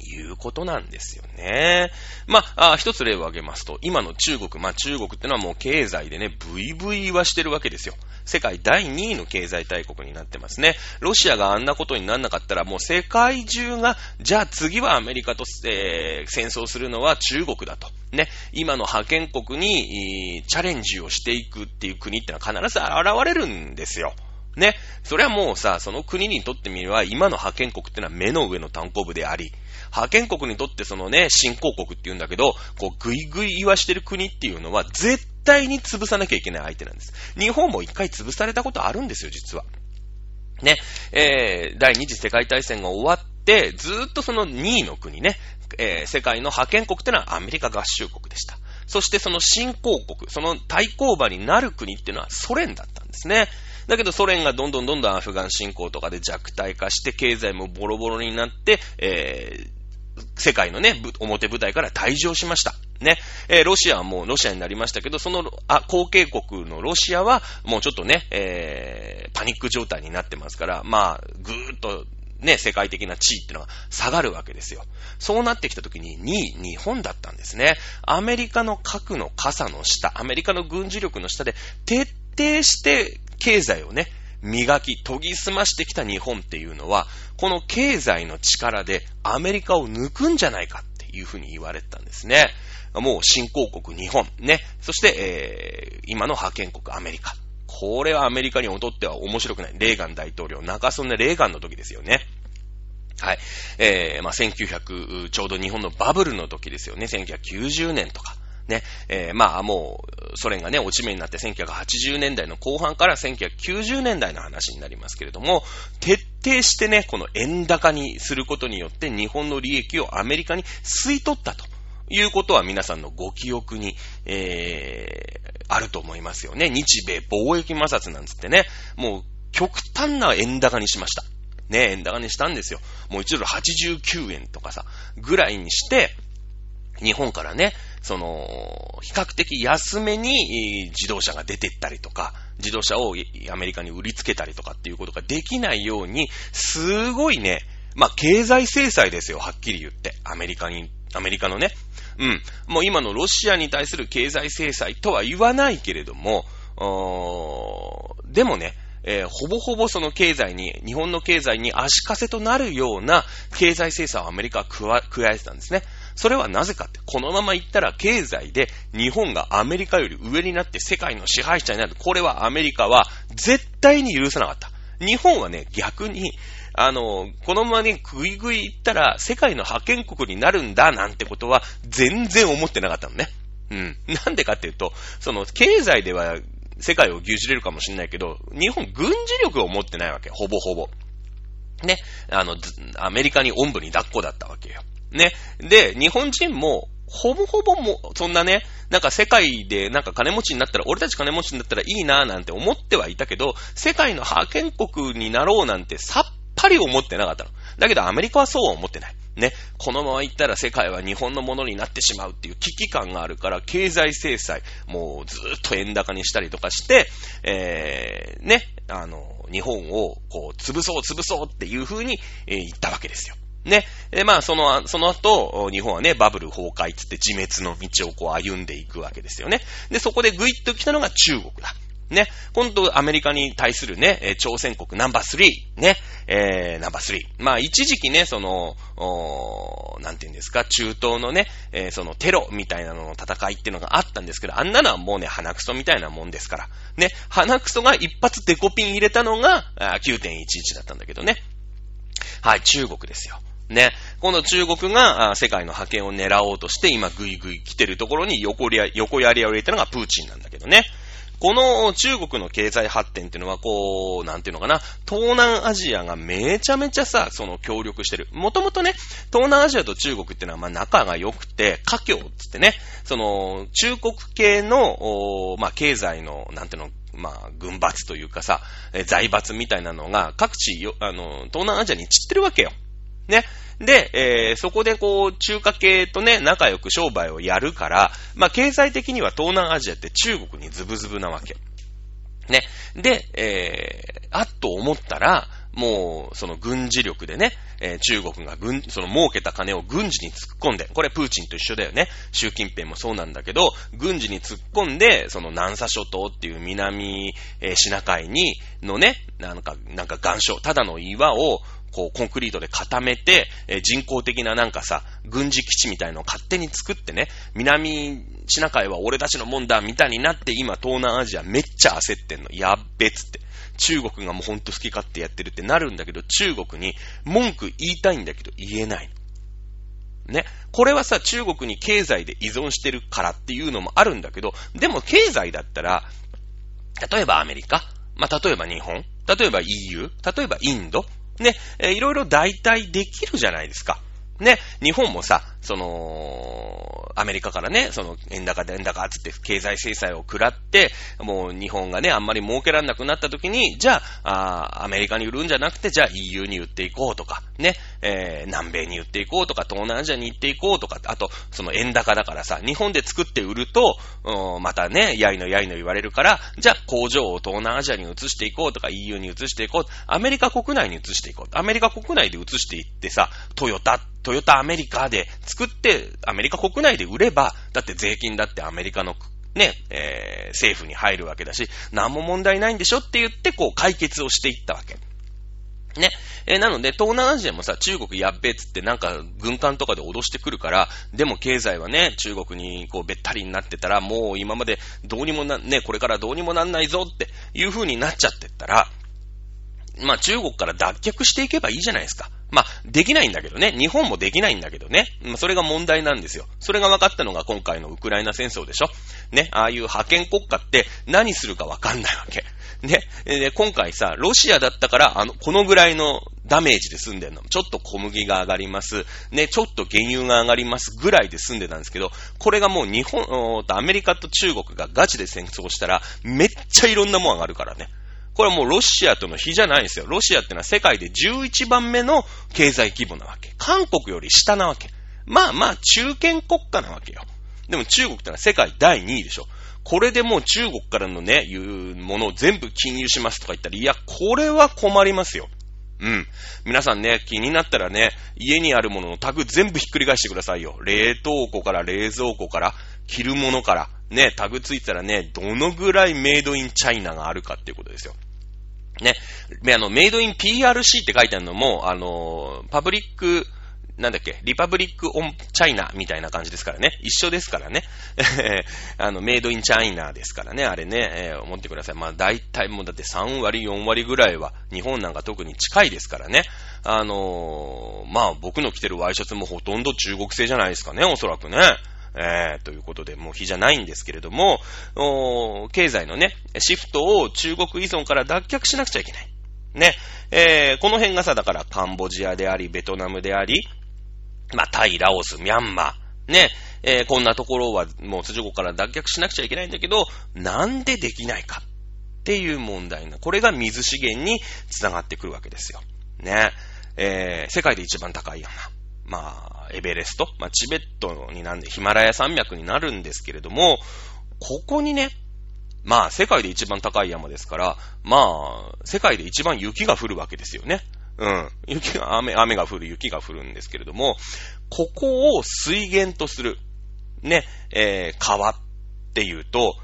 いうことなんですよね。まあ、一つ例を挙げますと、今の中国、まあ中国ってのはもう経済でね、ブイブイはしてるわけですよ。世界第2位の経済大国になってますね。ロシアがあんなことになんなかったらもう世界中が、じゃあ次はアメリカと、えー、戦争するのは中国だと。ね、今の覇権国に、チャレンジをしていくっていう国ってのは必ず現れるんですよ。ね。それはもうさ、その国にとってみれば、今の覇権国ってのは目の上の単行部であり、派遣国にとってそのね、新興国って言うんだけど、こう、ぐいぐい言わしてる国っていうのは、絶対に潰さなきゃいけない相手なんです。日本も一回潰されたことあるんですよ、実は。ね、えー、第二次世界大戦が終わって、ずっとその2位の国ね、えー、世界の派遣国ってのはアメリカ合衆国でした。そしてその新興国、その対抗馬になる国っていうのはソ連だったんですね。だけどソ連がどんどんどんどんアフガン侵攻とかで弱体化して、経済もボロボロになって、えー、世界のね、表舞台から退場しました。ね。えー、ロシアはもうロシアになりましたけど、その、あ、後継国のロシアは、もうちょっとね、えー、パニック状態になってますから、まあ、ぐーっと、ね、世界的な地位っていうのが下がるわけですよ。そうなってきた時に2位、日本だったんですね。アメリカの核の傘の下、アメリカの軍事力の下で徹底して経済をね、磨き、研ぎ澄ましてきた日本っていうのは、この経済の力でアメリカを抜くんじゃないかっていうふうに言われてたんですね。もう新興国日本、ね。そして、えー、今の覇権国アメリカ。これはアメリカにとっては面白くない。レーガン大統領、中曽根レーガンの時ですよね。はい。えー、まあ、1900、ちょうど日本のバブルの時ですよね。1990年とか。ね、えー、まあもう、ソ連がね、落ち目になって1980年代の後半から1990年代の話になりますけれども、徹底してね、この円高にすることによって日本の利益をアメリカに吸い取ったということは皆さんのご記憶に、えー、あると思いますよね。日米貿易摩擦なんつってね、もう極端な円高にしました。ね、円高にしたんですよ。もう1ドル89円とかさ、ぐらいにして、日本からね、その、比較的安めに自動車が出てったりとか、自動車をアメリカに売りつけたりとかっていうことができないように、すごいね、まあ、経済制裁ですよ、はっきり言って。アメリカに、アメリカのね。うん。もう今のロシアに対する経済制裁とは言わないけれども、でもね、えー、ほぼほぼその経済に、日本の経済に足かせとなるような経済制裁をアメリカは加えてたんですね。それはなぜかって、このまま行ったら経済で日本がアメリカより上になって世界の支配者になる。これはアメリカは絶対に許さなかった。日本はね、逆に、あの、このままね、ぐいぐい行ったら世界の覇権国になるんだなんてことは全然思ってなかったのね。うん。なんでかっていうと、その、経済では世界を牛耳れるかもしれないけど、日本軍事力を持ってないわけ。ほぼほぼ。ね。あの、アメリカにおんぶに抱っこだったわけよ。ね。で、日本人も、ほぼほぼも、そんなね、なんか世界でなんか金持ちになったら、俺たち金持ちになったらいいなぁなんて思ってはいたけど、世界の覇権国になろうなんてさっぱり思ってなかったの。だけどアメリカはそうは思ってない。ね、このまま行ったら世界は日本のものになってしまうっていう危機感があるから、経済制裁、もうずっと円高にしたりとかして、えー、ね、あの、日本をこう、潰そう潰そうっていう風に、えー、言ったわけですよ。ね。で、まあ、その、その後、日本はね、バブル崩壊つって自滅の道をこう歩んでいくわけですよね。で、そこでグイッと来たのが中国だ。ね。今度アメリカに対するね、朝鮮国ナンバー3、ね、えー、ナンバー3。まあ一時期ね、その、なんて言うんですか、中東のね、えー、そのテロみたいなのの戦いっていうのがあったんですけど、あんなのはもうね、鼻くそみたいなもんですから。ね、鼻くそが一発デコピン入れたのが9.11だったんだけどね。はい、中国ですよ。ね。この中国が世界の覇権を狙おうとして、今ぐいぐい来てるところに横や横やりを入れたのがプーチンなんだけどね。この中国の経済発展っていうのは、こう、なんていうのかな、東南アジアがめちゃめちゃさ、その協力してる。もともとね、東南アジアと中国っていうのは、まあ仲が良くて、華僑っつってね、その、中国系の、まあ経済の、なんていうの、まあ、軍閥というかさ、財閥みたいなのが各地、あの、東南アジアに散ってるわけよ。ね。で、えー、そこでこう、中華系とね、仲良く商売をやるから、まあ、経済的には東南アジアって中国にズブズブなわけ。ね。で、えー、あっと思ったら、もう、その軍事力でね、えー、中国が軍、その儲けた金を軍事に突っ込んで、これプーチンと一緒だよね。習近平もそうなんだけど、軍事に突っ込んで、その南沙諸島っていう南、えー、シナ海に、のね、なんか、なんか岩礁、ただの岩を、こう、コンクリートで固めて、え人工的ななんかさ、軍事基地みたいのを勝手に作ってね、南シナ海は俺たちのもんだ、みたいになって、今、東南アジアめっちゃ焦ってんの。やっべっつって。中国がもうほんと好き勝手やってるってなるんだけど、中国に文句言いたいんだけど言えない。ね。これはさ、中国に経済で依存してるからっていうのもあるんだけど、でも経済だったら、例えばアメリカ、まあ、例えば日本、例えば EU、例えばインド、ね、いろいろ代替できるじゃないですか。ね、日本もさ、その、アメリカからね、その、円高で円高つって経済制裁を食らって、もう日本がね、あんまり儲けられなくなった時に、じゃあ、あアメリカに売るんじゃなくて、じゃあ EU に売っていこうとか、ね、えー、南米に売っていこうとか、東南アジアに行っていこうとか、あと、その円高だからさ、日本で作って売ると、またね、やいのやいの言われるから、じゃあ工場を東南アジアに移していこうとか、EU に移していこう、アメリカ国内に移していこう。アメリカ国内で移していってさ、トヨタ、トヨタアメリカで作って、アメリカ国内で売れば、だって税金だってアメリカのね、えー、政府に入るわけだし、何も問題ないんでしょって言って、こう解決をしていったわけ。ね。えー、なので、東南アジアもさ、中国やっべっつってなんか軍艦とかで脅してくるから、でも経済はね、中国にこうべったりになってたら、もう今までどうにもな、ね、これからどうにもなんないぞっていう風になっちゃってったら、まあ中国から脱却していけばいいじゃないですか。まあ、できないんだけどね。日本もできないんだけどね。まあ、それが問題なんですよ。それが分かったのが今回のウクライナ戦争でしょ。ね。ああいう覇権国家って何するか分かんないわけ。ね。で、今回さ、ロシアだったから、あの、このぐらいのダメージで済んでんの。ちょっと小麦が上がります。ね、ちょっと原油が上がりますぐらいで済んでたんですけど、これがもう日本、アメリカと中国がガチで戦争したら、めっちゃいろんなもん上がるからね。これはもうロシアとの比じゃないんですよ。ロシアってのは世界で11番目の経済規模なわけ。韓国より下なわけ。まあまあ中堅国家なわけよ。でも中国ってのは世界第2位でしょ。これでもう中国からのね、いうものを全部禁輸しますとか言ったら、いや、これは困りますよ。うん。皆さんね、気になったらね、家にあるもののタグ全部ひっくり返してくださいよ。冷凍庫から冷蔵庫から、着るものから、ね、タグついたらね、どのぐらいメイドインチャイナがあるかっていうことですよ。ね、あの、メイドイン PRC って書いてあるのも、あの、パブリックなんだっけ、リパブリック・オン・チャイナみたいな感じですからね。一緒ですからね。あの、メイド・イン・チャイナですからね。あれね、えー、思ってください。まあ、大体もうだって3割、4割ぐらいは、日本なんか特に近いですからね。あのー、まあ、僕の着てるワイシャツもほとんど中国製じゃないですかね、おそらくね。えー、ということで、もう日じゃないんですけれども、経済のね、シフトを中国依存から脱却しなくちゃいけない。ね。えー、この辺がさ、だからカンボジアであり、ベトナムであり、まあ、タイ、ラオス、ミャンマー、ね、えー、こんなところはもう通常から脱却しなくちゃいけないんだけど、なんでできないかっていう問題な。これが水資源につながってくるわけですよ。ね。えー、世界で一番高い山。まあ、エベレスト。まあ、チベットになんで、ヒマラヤ山脈になるんですけれども、ここにね、まあ、世界で一番高い山ですから、まあ、世界で一番雪が降るわけですよね。うん。雪が、雨、雨が降る、雪が降るんですけれども、ここを水源とする、ね、えー、川っていうと、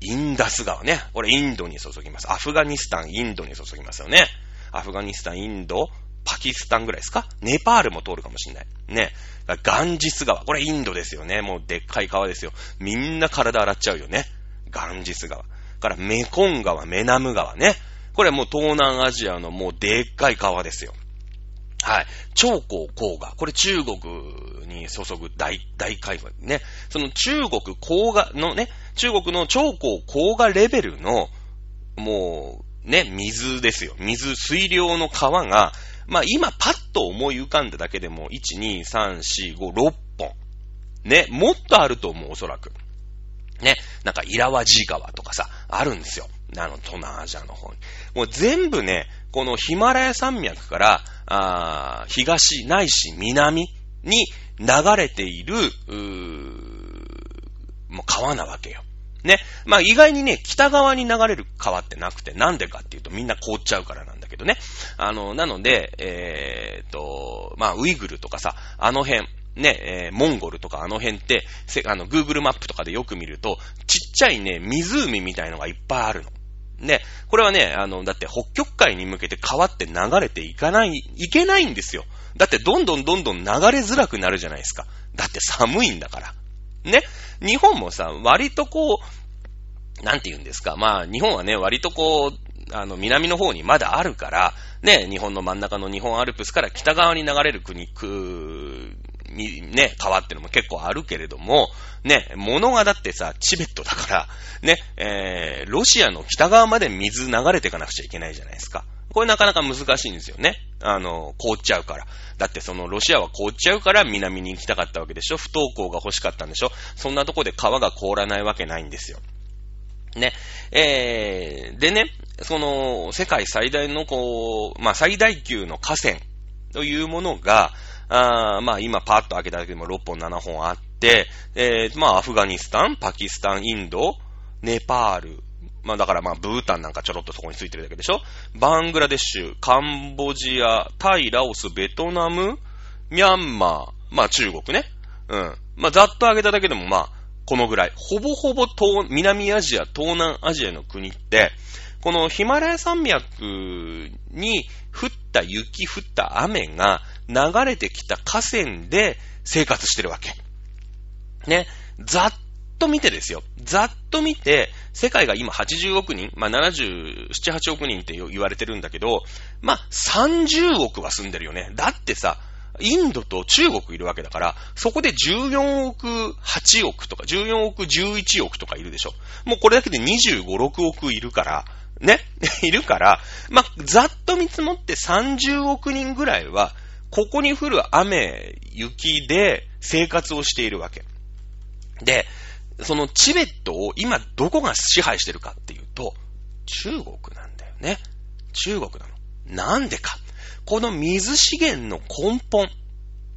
インダス川ね。これインドに注ぎます。アフガニスタン、インドに注ぎますよね。アフガニスタン、インド、パキスタンぐらいですか？ネパールも通るかもしれない。ね。ガンジス川。これインドですよね。もうでっかい川ですよ。みんな体洗っちゃうよね。ガンジス川。からメコン川、メナム川ね。これもう東南アジアのもうでっかい川ですよ。はい。長江黄河。これ中国に注ぐ大、大海河ね。その中国黄河のね、中国の長江黄河レベルの、もう、ね、水ですよ。水、水量の川が、まあ今パッと思い浮かんだだけでも、1、2、3、4、5、6本。ね、もっとあると思う、おそらく。ね、なんか、イラワジー川とかさ、あるんですよ。あの、東南アジアの方に。もう全部ね、このヒマラヤ山脈から、あ東、ないし南に流れている、うもう川なわけよ。ね。まあ意外にね、北側に流れる川ってなくて、なんでかっていうとみんな凍っちゃうからなんだけどね。あの、なので、えー、っと、まあウイグルとかさ、あの辺、ね、えー、モンゴルとかあの辺って、せあの、Google マップとかでよく見ると、ちっちゃいね、湖みたいのがいっぱいあるの。ね、これはね、あの、だって北極海に向けて川って流れていかない、いけないんですよ。だってどんどんどんどん流れづらくなるじゃないですか。だって寒いんだから。ね。日本もさ、割とこう、なんて言うんですか。まあ、日本はね、割とこう、あの、南の方にまだあるから、ね、日本の真ん中の日本アルプスから北側に流れる国、く、ね、川ってのも結構あるけれども、ね、物がだってさ、チベットだから、ね、えー、ロシアの北側まで水流れていかなくちゃいけないじゃないですか。これなかなか難しいんですよね。あの、凍っちゃうから。だってそのロシアは凍っちゃうから南に行きたかったわけでしょ不登校が欲しかったんでしょそんなとこで川が凍らないわけないんですよ。ね。えー、でね、その、世界最大のこう、まあ、最大級の河川というものが、あまあ、今パッと開けただけでも6本7本あって、えー、まあ、アフガニスタン、パキスタン、インド、ネパール、まあだからまあブータンなんかちょろっとそこについてるだけでしょ？バングラデシュ、カンボジア、タイ、ラオス、ベトナム、ミャンマー、まあ中国ね。うん。まあざっと上げただけでもまあ、このぐらい。ほぼほぼ東、南アジア、東南アジアの国って、このヒマラヤ山脈に降った雪、降った雨が流れてきた河川で生活してるわけ。ね。ざっと見てですよ。ざっと見て、世界が今80億人、まあ、77、8億人って言われてるんだけど、まあ、30億は住んでるよね。だってさ、インドと中国いるわけだから、そこで14億8億とか、14億11億とかいるでしょ。もうこれだけで25、6億いるから、ね？いるから、まあ、ざっと見積もって30億人ぐらいは、ここに降る雨、雪で生活をしているわけ。で、そのチベットを今どこが支配してるかっていうと、中国なんだよね。中国なの。なんでか。この水資源の根本。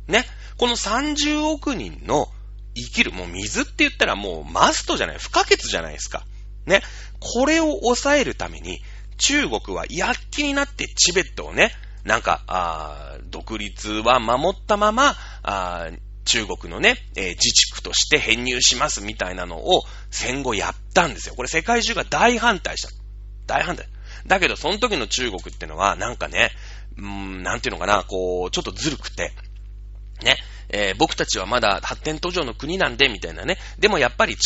ね。この30億人の生きる、もう水って言ったらもうマストじゃない、不可欠じゃないですか。ね。これを抑えるために、中国は躍起になってチベットをね、なんか、あ独立は守ったまま、あ中国のね、えー、自治区として編入しますみたいなのを戦後やったんですよ。これ世界中が大反対した。大反対。だけど、その時の中国ってのは、なんかね、うーん、なんていうのかな、こう、ちょっとずるくて、ね、えー、僕たちはまだ発展途上の国なんで、みたいなね。でもやっぱり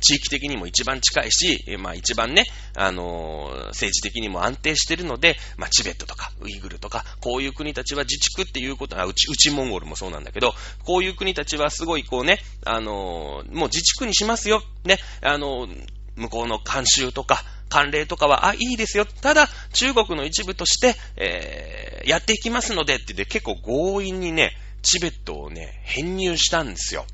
地域的にも一番近いし、まあ一番ね、あのー、政治的にも安定してるので、まあチベットとかウイグルとか、こういう国たちは自治区っていうことは、うち、うちモンゴルもそうなんだけど、こういう国たちはすごいこうね、あのー、もう自治区にしますよ。ね、あのー、向こうの慣習とか、慣例とかは、あ、いいですよ。ただ、中国の一部として、えー、やっていきますのでって言って結構強引にね、チベットをね、編入したんですよ。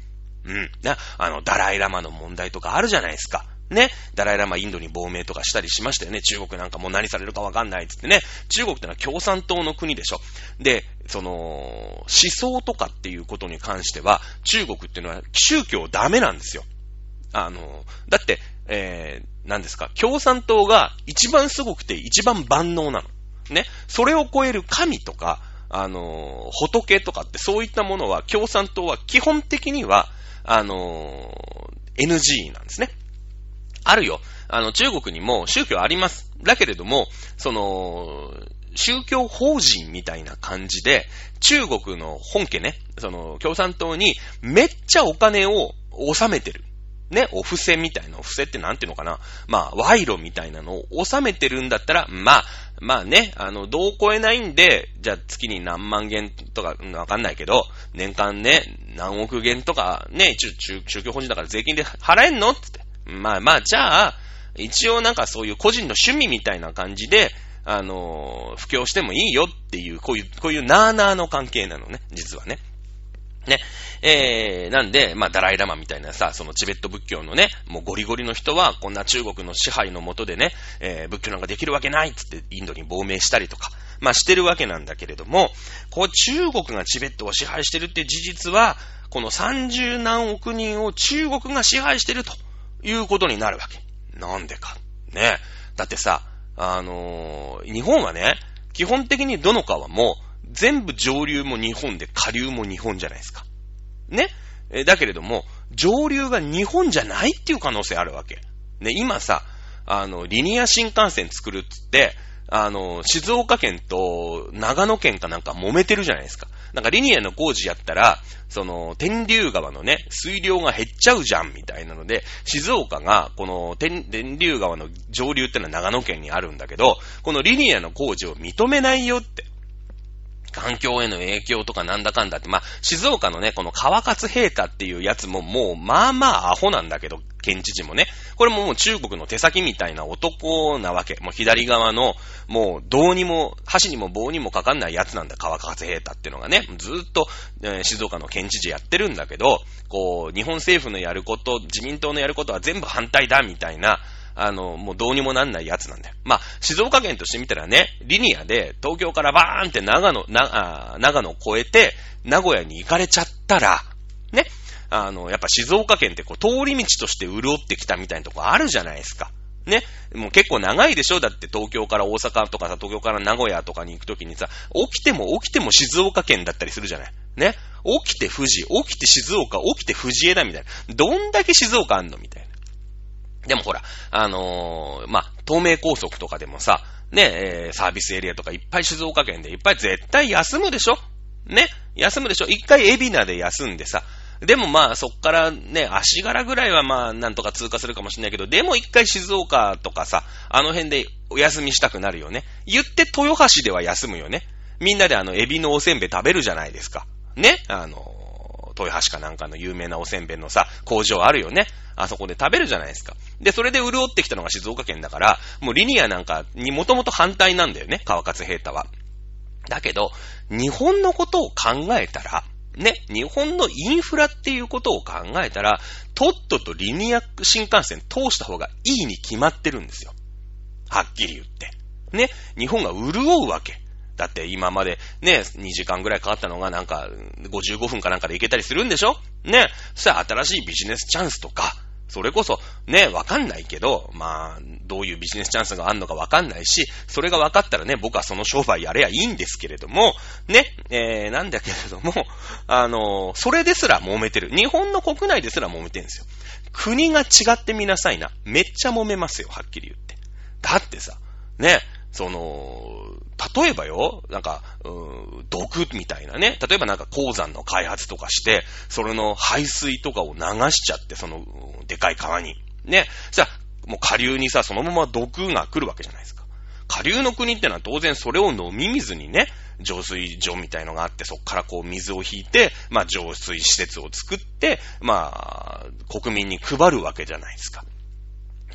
うん。な、あの、ダライラマの問題とかあるじゃないですか。ね。ダライラマインドに亡命とかしたりしましたよね。中国なんかもう何されるかわかんないっつってね。中国ってのは共産党の国でしょ。で、その、思想とかっていうことに関しては、中国っていうのは宗教ダメなんですよ。あの、だって、えー、何ですか、共産党が一番すごくて一番万能なの。ね。それを超える神とか、あの、仏とかってそういったものは共産党は基本的にはあのー、NG なんですね。あるよ。あの、中国にも宗教あります。だけれども、その、宗教法人みたいな感じで、中国の本家ね、その、共産党にめっちゃお金を納めてる。ね、お布施みたいな、お布施ってなんていうのかな。まあ、賄賂みたいなのを納めてるんだったら、まあ、まあね、あの、どう超えないんで、じゃあ月に何万元とか、わかんないけど、年間ね、何億元とか、ね、中、中、宗教法人だから税金で払えんの？って。まあまあ、じゃあ、一応なんかそういう個人の趣味みたいな感じで、あの布教してもいいよっていう、こういう、こういうなーなーの関係なのね、実はね。ね。えー、なんで、まあ、ダライラマみたいなさ、そのチベット仏教のね、もうゴリゴリの人は、こんな中国の支配のもとでね、えー、仏教なんかできるわけないっつってインドに亡命したりとか、まあ、してるわけなんだけれども、こう中国がチベットを支配してるって事実は、この30何億人を中国が支配してるということになるわけ。なんでか。ね。だってさ、あのー、日本はね、基本的にどの川も全部上流も日本で下流も日本じゃないですか。ね？えだけれども、上流が日本じゃないっていう可能性あるわけ。ね、今さ、あの、リニア新幹線作るっつって、あの、静岡県と長野県かなんか揉めてるじゃないですか。なんかリニアの工事やったら、その、天竜川のね、水量が減っちゃうじゃん、みたいなので、静岡が、この天、天竜川の上流ってのは長野県にあるんだけど、このリニアの工事を認めないよって。環境への影響とかなんだかんだって、まあ、静岡のね、この川勝平太っていうやつももう、まあまあアホなんだけど、県知事もね。これももう中国の手先みたいな男なわけ。もう左側の、もうどうにも、箸にも棒にもかかんないやつなんだ、川勝平太っていうのがね。ずーっと、えー、静岡の県知事やってるんだけど、こう、日本政府のやること、自民党のやることは全部反対だ、みたいな、あの、もうどうにもなんないやつなんだよ。まあ、静岡県としてみたらね、リニアで東京からバーンって長野、な、あ長野を越えて、名古屋に行かれちゃったら、ね、あの、やっぱ静岡県ってこう、通り道として潤ってきたみたいなとこあるじゃないですか。ね。もう結構長いでしょだって東京から大阪とかさ、東京から名古屋とかに行くときにさ、起きても起きても静岡県だったりするじゃない。ね。起きて富士、起きて静岡、起きて富士枝みたいな。どんだけ静岡あんのみたいな。でもほら、あのー、まあ、東名高速とかでもさ、ね、えー、サービスエリアとかいっぱい静岡県でいっぱい絶対休むでしょ？ね？休むでしょ？一回海老名で休んでさ、でもまあそっからね、足柄ぐらいはまあなんとか通過するかもしれないけど、でも一回静岡とかさ、あの辺でお休みしたくなるよね？言って豊橋では休むよね？みんなであのエビのおせんべい食べるじゃないですか。ね？あの、豊橋かなんかの有名なおせんべいのさ、工場あるよね。あそこで食べるじゃないですか。で、それで潤ってきたのが静岡県だから、もうリニアなんかにもともと反対なんだよね、川勝平太は。だけど、日本のことを考えたら、ね、日本のインフラっていうことを考えたら、とっととリニア新幹線通した方がいいに決まってるんですよ。はっきり言って。ね、日本が潤うわけ。だって今までね、2時間ぐらいかかったのがなんか55分かなんかで行けたりするんでしょ？ね。そしたら新しいビジネスチャンスとか、それこそ、ね、わかんないけど、まあ、どういうビジネスチャンスがあるのかわかんないし、それがわかったらね、僕はその商売やれやいいんですけれども、ね、えー、なんだけれども、あのそれですら揉めてる。日本の国内ですら揉めてるんですよ。国が違ってみなさいな。めっちゃ揉めますよ、はっきり言って。だってさ、ね、その、例えばよ、なんか、うー毒みたいなね。例えばなんか鉱山の開発とかして、それの排水とかを流しちゃって、その、でかい川に。ね。じゃあ、もう下流にさ、そのまま毒が来るわけじゃないですか。下流の国ってのは当然それを飲み水にね、浄水所みたいのがあって、そこからこう水を引いて、まあ浄水施設を作って、まあ、国民に配るわけじゃないですか。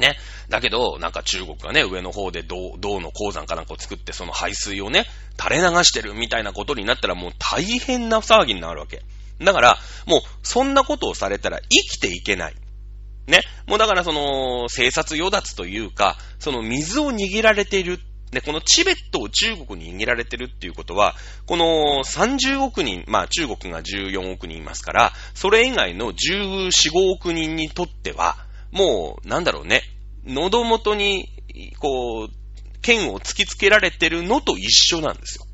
ね。だけど、なんか中国がね、上の方で銅、銅の鉱山かなんかを作って、その排水をね、垂れ流してるみたいなことになったらもう大変な騒ぎになるわけ。だから、もう、そんなことをされたら生きていけない。ね。もうだからその、生殺与奪というか、その水を握られている。で、このチベットを中国に握られてるっていうことは、この30億人、まあ中国が14億人いますから、それ以外の14、5億人にとっては、もう、なんだろうね、喉元に、こう、剣を突きつけられてるのと一緒なんですよ。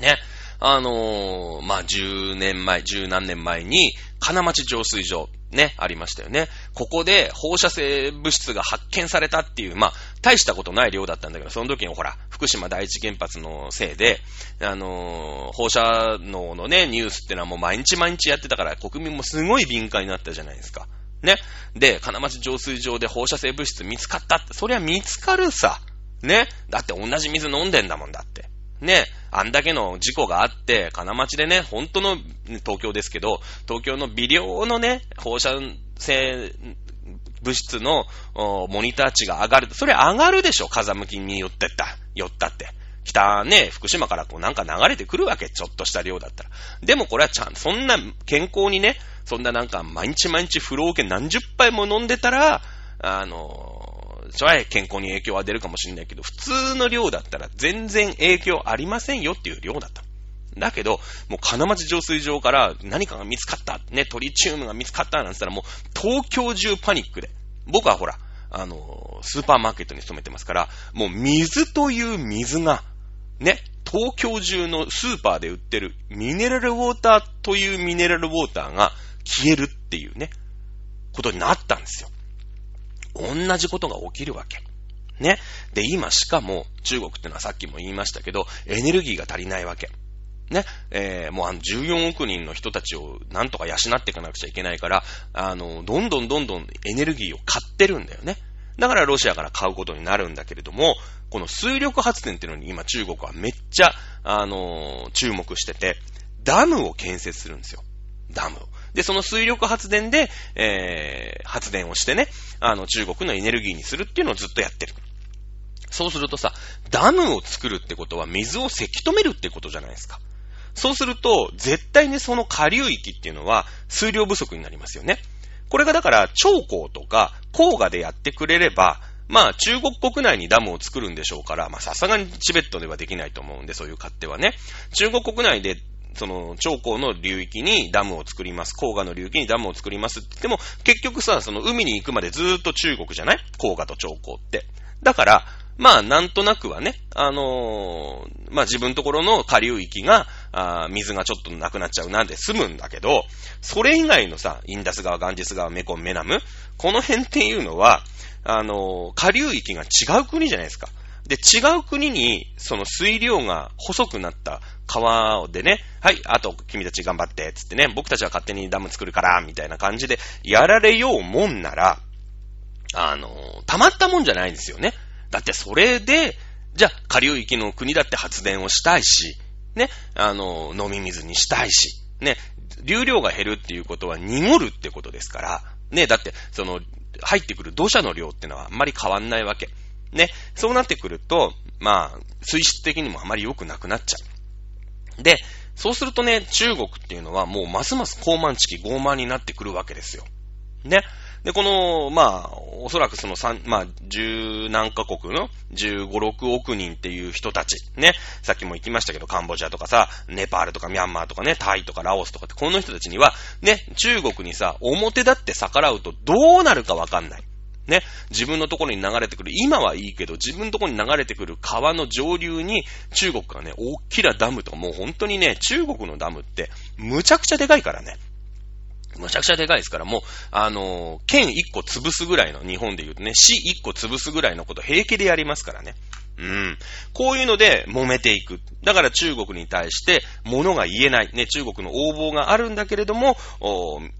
ね。あのー、まあ、10年前、10何年前に、金町浄水場、ね、ありましたよね。ここで放射性物質が発見されたっていう、まあ、大したことない量だったんだけど、その時にほら、福島第一原発のせいで、あのー、放射能のね、ニュースってのはもう毎日毎日やってたから、国民もすごい敏感になったじゃないですか。ね。で、金町浄水場で放射性物質見つかったって、そりゃ見つかるさ。ね。だって同じ水飲んでんだもんだって。ね。あんだけの事故があって、金町でね、本当の、東京ですけど、東京の微量のね、放射性物質のモニター値が上がる。それ上がるでしょ風向きによってった、寄ったって。北ね、福島からこうなんか流れてくるわけ、ちょっとした量だったら。でもこれはちゃん、そんな健康にね、そんななんか毎日毎日風呂桶何十杯も飲んでたら、あの、それは健康に影響は出るかもしれないけど、普通の量だったら全然影響ありませんよっていう量だった。だけど、もう金町浄水場から何かが見つかった、ね、トリチウムが見つかったなんて言ったらもう東京中パニックで。僕はほら、あの、スーパーマーケットに勤めてますから、もう水という水が、ね、東京中のスーパーで売ってるミネラルウォーターというミネラルウォーターが消えるっていうね、ことになったんですよ。同じことが起きるわけ。ね。で、今しかも中国ってのはさっきも言いましたけど、エネルギーが足りないわけ。ね。えー、もうあの14億人の人たちをなんとか養っていかなくちゃいけないから、あの、どんどんどんどんエネルギーを買ってるんだよね。だからロシアから買うことになるんだけれども、この水力発電っていうのに今中国はめっちゃ、あのー、注目してて、ダムを建設するんですよ。ダムを。で、その水力発電で、えー、発電をしてね、あの、中国のエネルギーにするっていうのをずっとやってる。そうするとさ、ダムを作るってことは水をせき止めるってことじゃないですか。そうすると、絶対にその下流域っていうのは水量不足になりますよね。これがだから、長江とか黄河でやってくれれば、まあ中国国内にダムを作るんでしょうから、まあさすがにチベットではできないと思うんで、そういう勝手はね。中国国内でその、長江の流域にダムを作ります。黄河の流域にダムを作りますって言っても、結局さ、その海に行くまでずーっと中国じゃない？黄河と長江って。だから、まあ、なんとなくはね、あのー、まあ自分ところの下流域が、あ水がちょっとなくなっちゃうなんで済むんだけど、それ以外のさ、インダス川、ガンジス川、メコン、メナム、この辺っていうのは、あのー、下流域が違う国じゃないですか。で、違う国に、その水量が細くなった川でね、はい、あと君たち頑張って、つってね、僕たちは勝手にダム作るから、みたいな感じでやられようもんなら、あの、たまったもんじゃないんですよね。だってそれで、じゃあ、下流域の国だって発電をしたいし、ね、あの、飲み水にしたいし、ね、流量が減るっていうことは濁るってことですから、ね、だって、その、入ってくる土砂の量ってのはあんまり変わんないわけ。ね、そうなってくると、まあ、水質的にもあまり良くなくなっちゃう。で、そうするとね、中国っていうのはもうますます高慢地気傲慢になってくるわけですよ。ね。で、この、まあ、おそらくその三、まあ、十何カ国の十五、六億人っていう人たち、ね。さっきも言きましたけど、カンボジアとかさ、ネパールとかミャンマーとかね、タイとかラオスとかって、この人たちには、ね、中国にさ、表だって逆らうとどうなるかわかんない。ね、自分のところに流れてくる、今はいいけど、自分のところに流れてくる川の上流に、中国がね、大きなダムとか、もう本当にね、中国のダムって、むちゃくちゃでかいからね。むちゃくちゃでかいですから、もう、あのー、県1個潰すぐらいの、日本で言うとね、市1個潰すぐらいのこと平気でやりますからね。うん。こういうので揉めていく。だから中国に対して物が言えない。ね、中国の横暴があるんだけれども、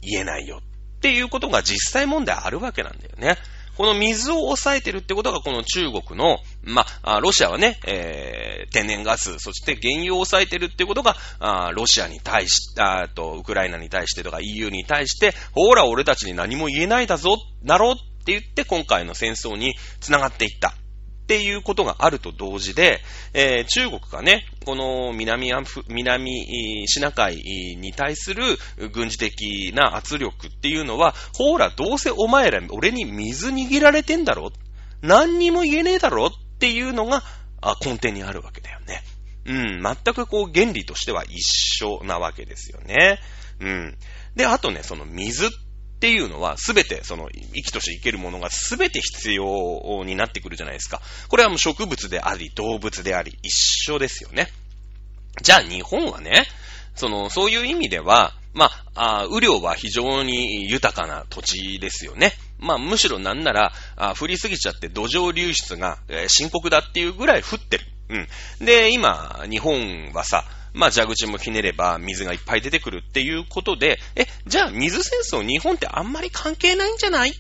言えないよ。っていうことが実際問題あるわけなんだよね。この水を抑えてるってことが、この中国の、まあ、ロシアはね、えー、天然ガス、そして原油を抑えてるってことが、あロシアに対し、あと、ウクライナに対してとか EU に対して、ほら、俺たちに何も言えないだぞ、だろって言って、今回の戦争に繋がっていった。っていうことがあると同時で、えー、中国がね、この南アフ、南シナ海に対する軍事的な圧力っていうのは、ほら、どうせお前ら俺に水握られてんだろ？何にも言えねえだろ？っていうのが根底にあるわけだよね。うん、全くこう原理としては一緒なわけですよね。うん。で、あとね、その水っっていうのは、すべて、その、生きとし生けるものがすべて必要になってくるじゃないですか。これはもう植物であり、動物であり、一緒ですよね。じゃあ日本はね、その、そういう意味では、まあ、あ雨量は非常に豊かな土地ですよね。まあ、むしろなんなら、あ降りすぎちゃって土壌流出が、えー、深刻だっていうぐらい降ってる。うん。で、今、日本はさ、まあ、蛇口もひねれば水がいっぱい出てくるっていうことで、え、じゃあ水戦争日本ってあんまり関係ないんじゃないっ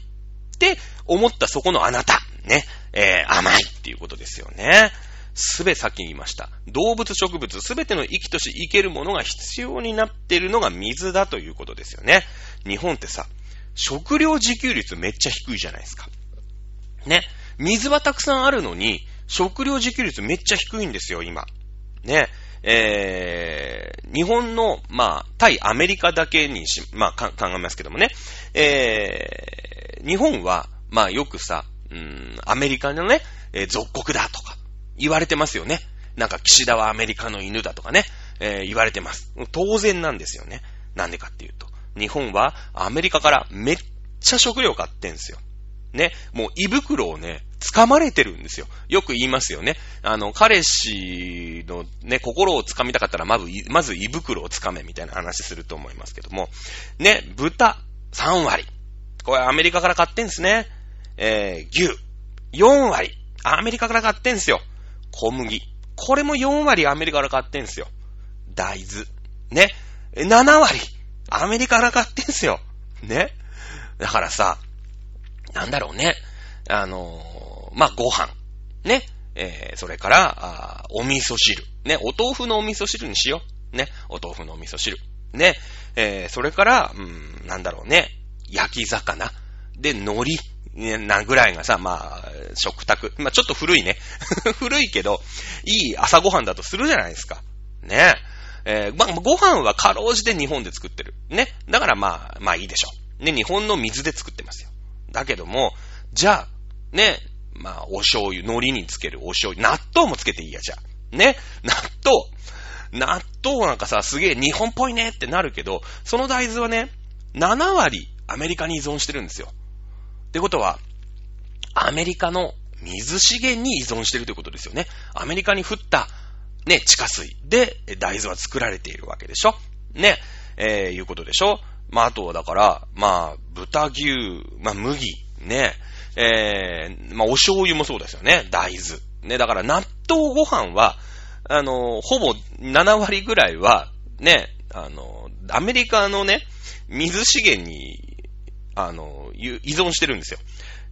て思ったそこのあなた。ね。えー、甘いっていうことですよね。すべさっき言いました。動物植物すべての生きとし生けるものが必要になっているのが水だということですよね。日本ってさ、食料自給率めっちゃ低いじゃないですか。ね。水はたくさんあるのに、食料自給率めっちゃ低いんですよ、今。ね。えー、日本の、まあ、対アメリカだけにし、まあ、考えますけどもね、えー、日本は、まあ、よくさ、うん、アメリカのね、えー、属国だとか、言われてますよね。なんか、岸田はアメリカの犬だとかね、えー、言われてます。当然なんですよね。なんでかっていうと、日本はアメリカからめっちゃ食料買ってんすよ。ね、もう胃袋をね、掴まれてるんですよ。よく言いますよね。あの、彼氏のね、心を掴みたかったら、まず、まず胃袋を掴めみたいな話すると思いますけども。ね、豚3割。これアメリカから買ってんすね。えー、牛4割。アメリカから買ってんすよ。小麦。これも4割アメリカから買ってんすよ。大豆。ね。7割。アメリカから買ってんすよ。ね。だからさ、なんだろうね。あの、まあ、ご飯。ね。えー、それから、あお味噌汁。ね。お豆腐のお味噌汁にしよう。ね。お豆腐のお味噌汁。ね。えー、それから、うん、なんだろうね。焼き魚。で、海苔。ね、なぐらいがさ、まあ、食卓。まあ、ちょっと古いね。古いけど、いい朝ごはんだとするじゃないですか。ね。えー、まあ、ご飯はかろうじて日本で作ってる。ね。だからまあ、まあいいでしょう。ね、日本の水で作ってますよ。だけども、じゃあ、ね、まあ、お醤油、海苔につけるお醤油、納豆もつけていいや、じゃあ。ね、納豆。納豆なんかさ、すげえ日本っぽいねってなるけど、その大豆はね、7割アメリカに依存してるんですよ。ってことは、アメリカの水資源に依存してるということですよね。アメリカに降った、ね、地下水で大豆は作られているわけでしょね、えー、いうことでしょまあ、あとはだから、まあ、豚牛、まあ、麦、ね、えー、まあ、お醤油もそうですよね。大豆。ね、だから納豆ご飯は、あの、ほぼ7割ぐらいは、ね、あの、アメリカのね、水資源に、あの、依存してるんですよ。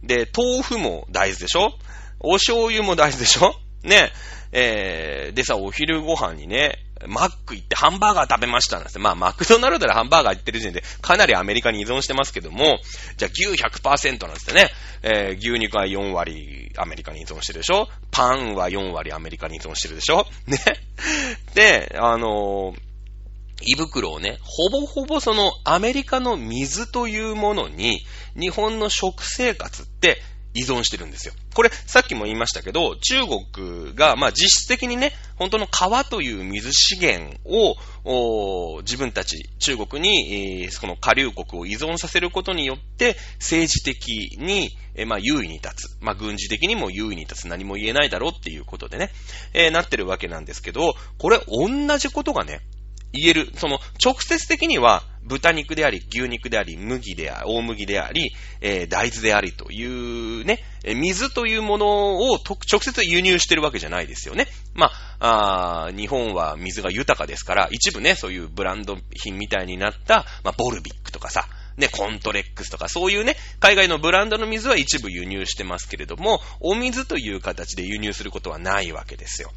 で、豆腐も大豆でしょ？お醤油も大豆でしょ？ね、えー、でさ、お昼ご飯にね、マック行ってハンバーガー食べましたなんて。まあ、マクドナルドでハンバーガー行ってる時点で、かなりアメリカに依存してますけども、じゃあ牛100%なんですね。えー、牛肉は4割アメリカに依存してるでしょパンは4割アメリカに依存してるでしょね。で、あのー、胃袋をね、ほぼほぼそのアメリカの水というものに、日本の食生活って依存してるんですよ。これ、さっきも言いましたけど、中国が、まあ実質的にね、本当の川という水資源を、自分たち、中国に、えー、その下流国を依存させることによって、政治的に、えー、まあ優位に立つ。まあ軍事的にも優位に立つ。何も言えないだろうっていうことでね、えー、なってるわけなんですけど、これ同じことがね、言える。その、直接的には、豚肉であり、牛肉であり、麦であり、大麦であり、えー、大豆でありというね、水というものを直接輸入してるわけじゃないですよね。まあ、あ日本は水が豊かですから、一部ね、そういうブランド品みたいになった、まあ、ボルビックとかさ、ね、コントレックスとか、そういうね、海外のブランドの水は一部輸入してますけれども、お水という形で輸入することはないわけですよ。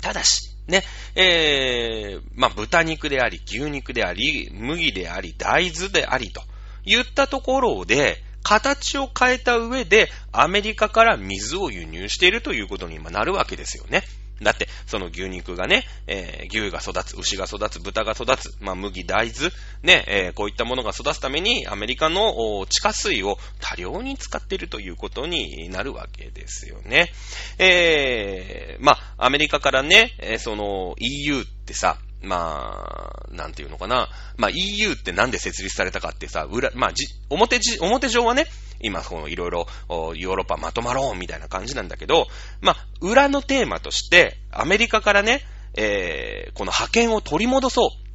ただし、ね、えー、まあ、豚肉であり、牛肉であり、麦であり、大豆でありと言ったところで、形を変えた上で、アメリカから水を輸入しているということに今なるわけですよね。だって、その牛肉がね、えー、牛が育つ、牛が育つ、豚が育つ、まあ、麦、大豆、ね、えー、こういったものが育つために、アメリカの地下水を多量に使っているということになるわけですよね。えー、まあ、アメリカからね、えその EU ってさ、まあ、なんていうのかな。まあ EU ってなんで設立されたかってさ、裏、まあじ、表じ、表上はね、今、このいろいろ、ヨーロッパまとまろうみたいな感じなんだけど、まあ、裏のテーマとして、アメリカからね、えー、この覇権を取り戻そう。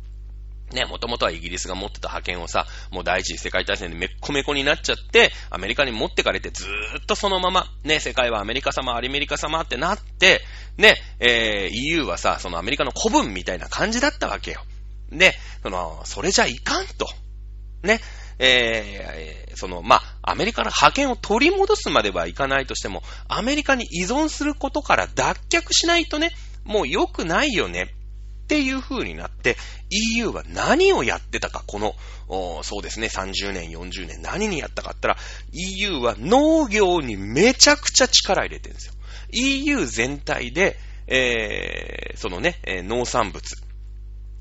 ね、もともとはイギリスが持ってた覇権をさ、もう第一次世界大戦でめっこめこになっちゃって、アメリカに持ってかれてずーっとそのまま、ね、世界はアメリカ様、アリメリカ様ってなって、ね、えー、EU はさ、そのアメリカの古文みたいな感じだったわけよ。で、その、それじゃいかんと。ね、えー、その、まあ、アメリカの覇権を取り戻すまではいかないとしても、アメリカに依存することから脱却しないとね、もう良くないよね。っていう風になって、EU は何をやってたか、この、そうですね、30年、40年、何にやったかったら、EU は農業にめちゃくちゃ力入れてるんですよ。EU 全体で、えー、そのね、えー、農産物、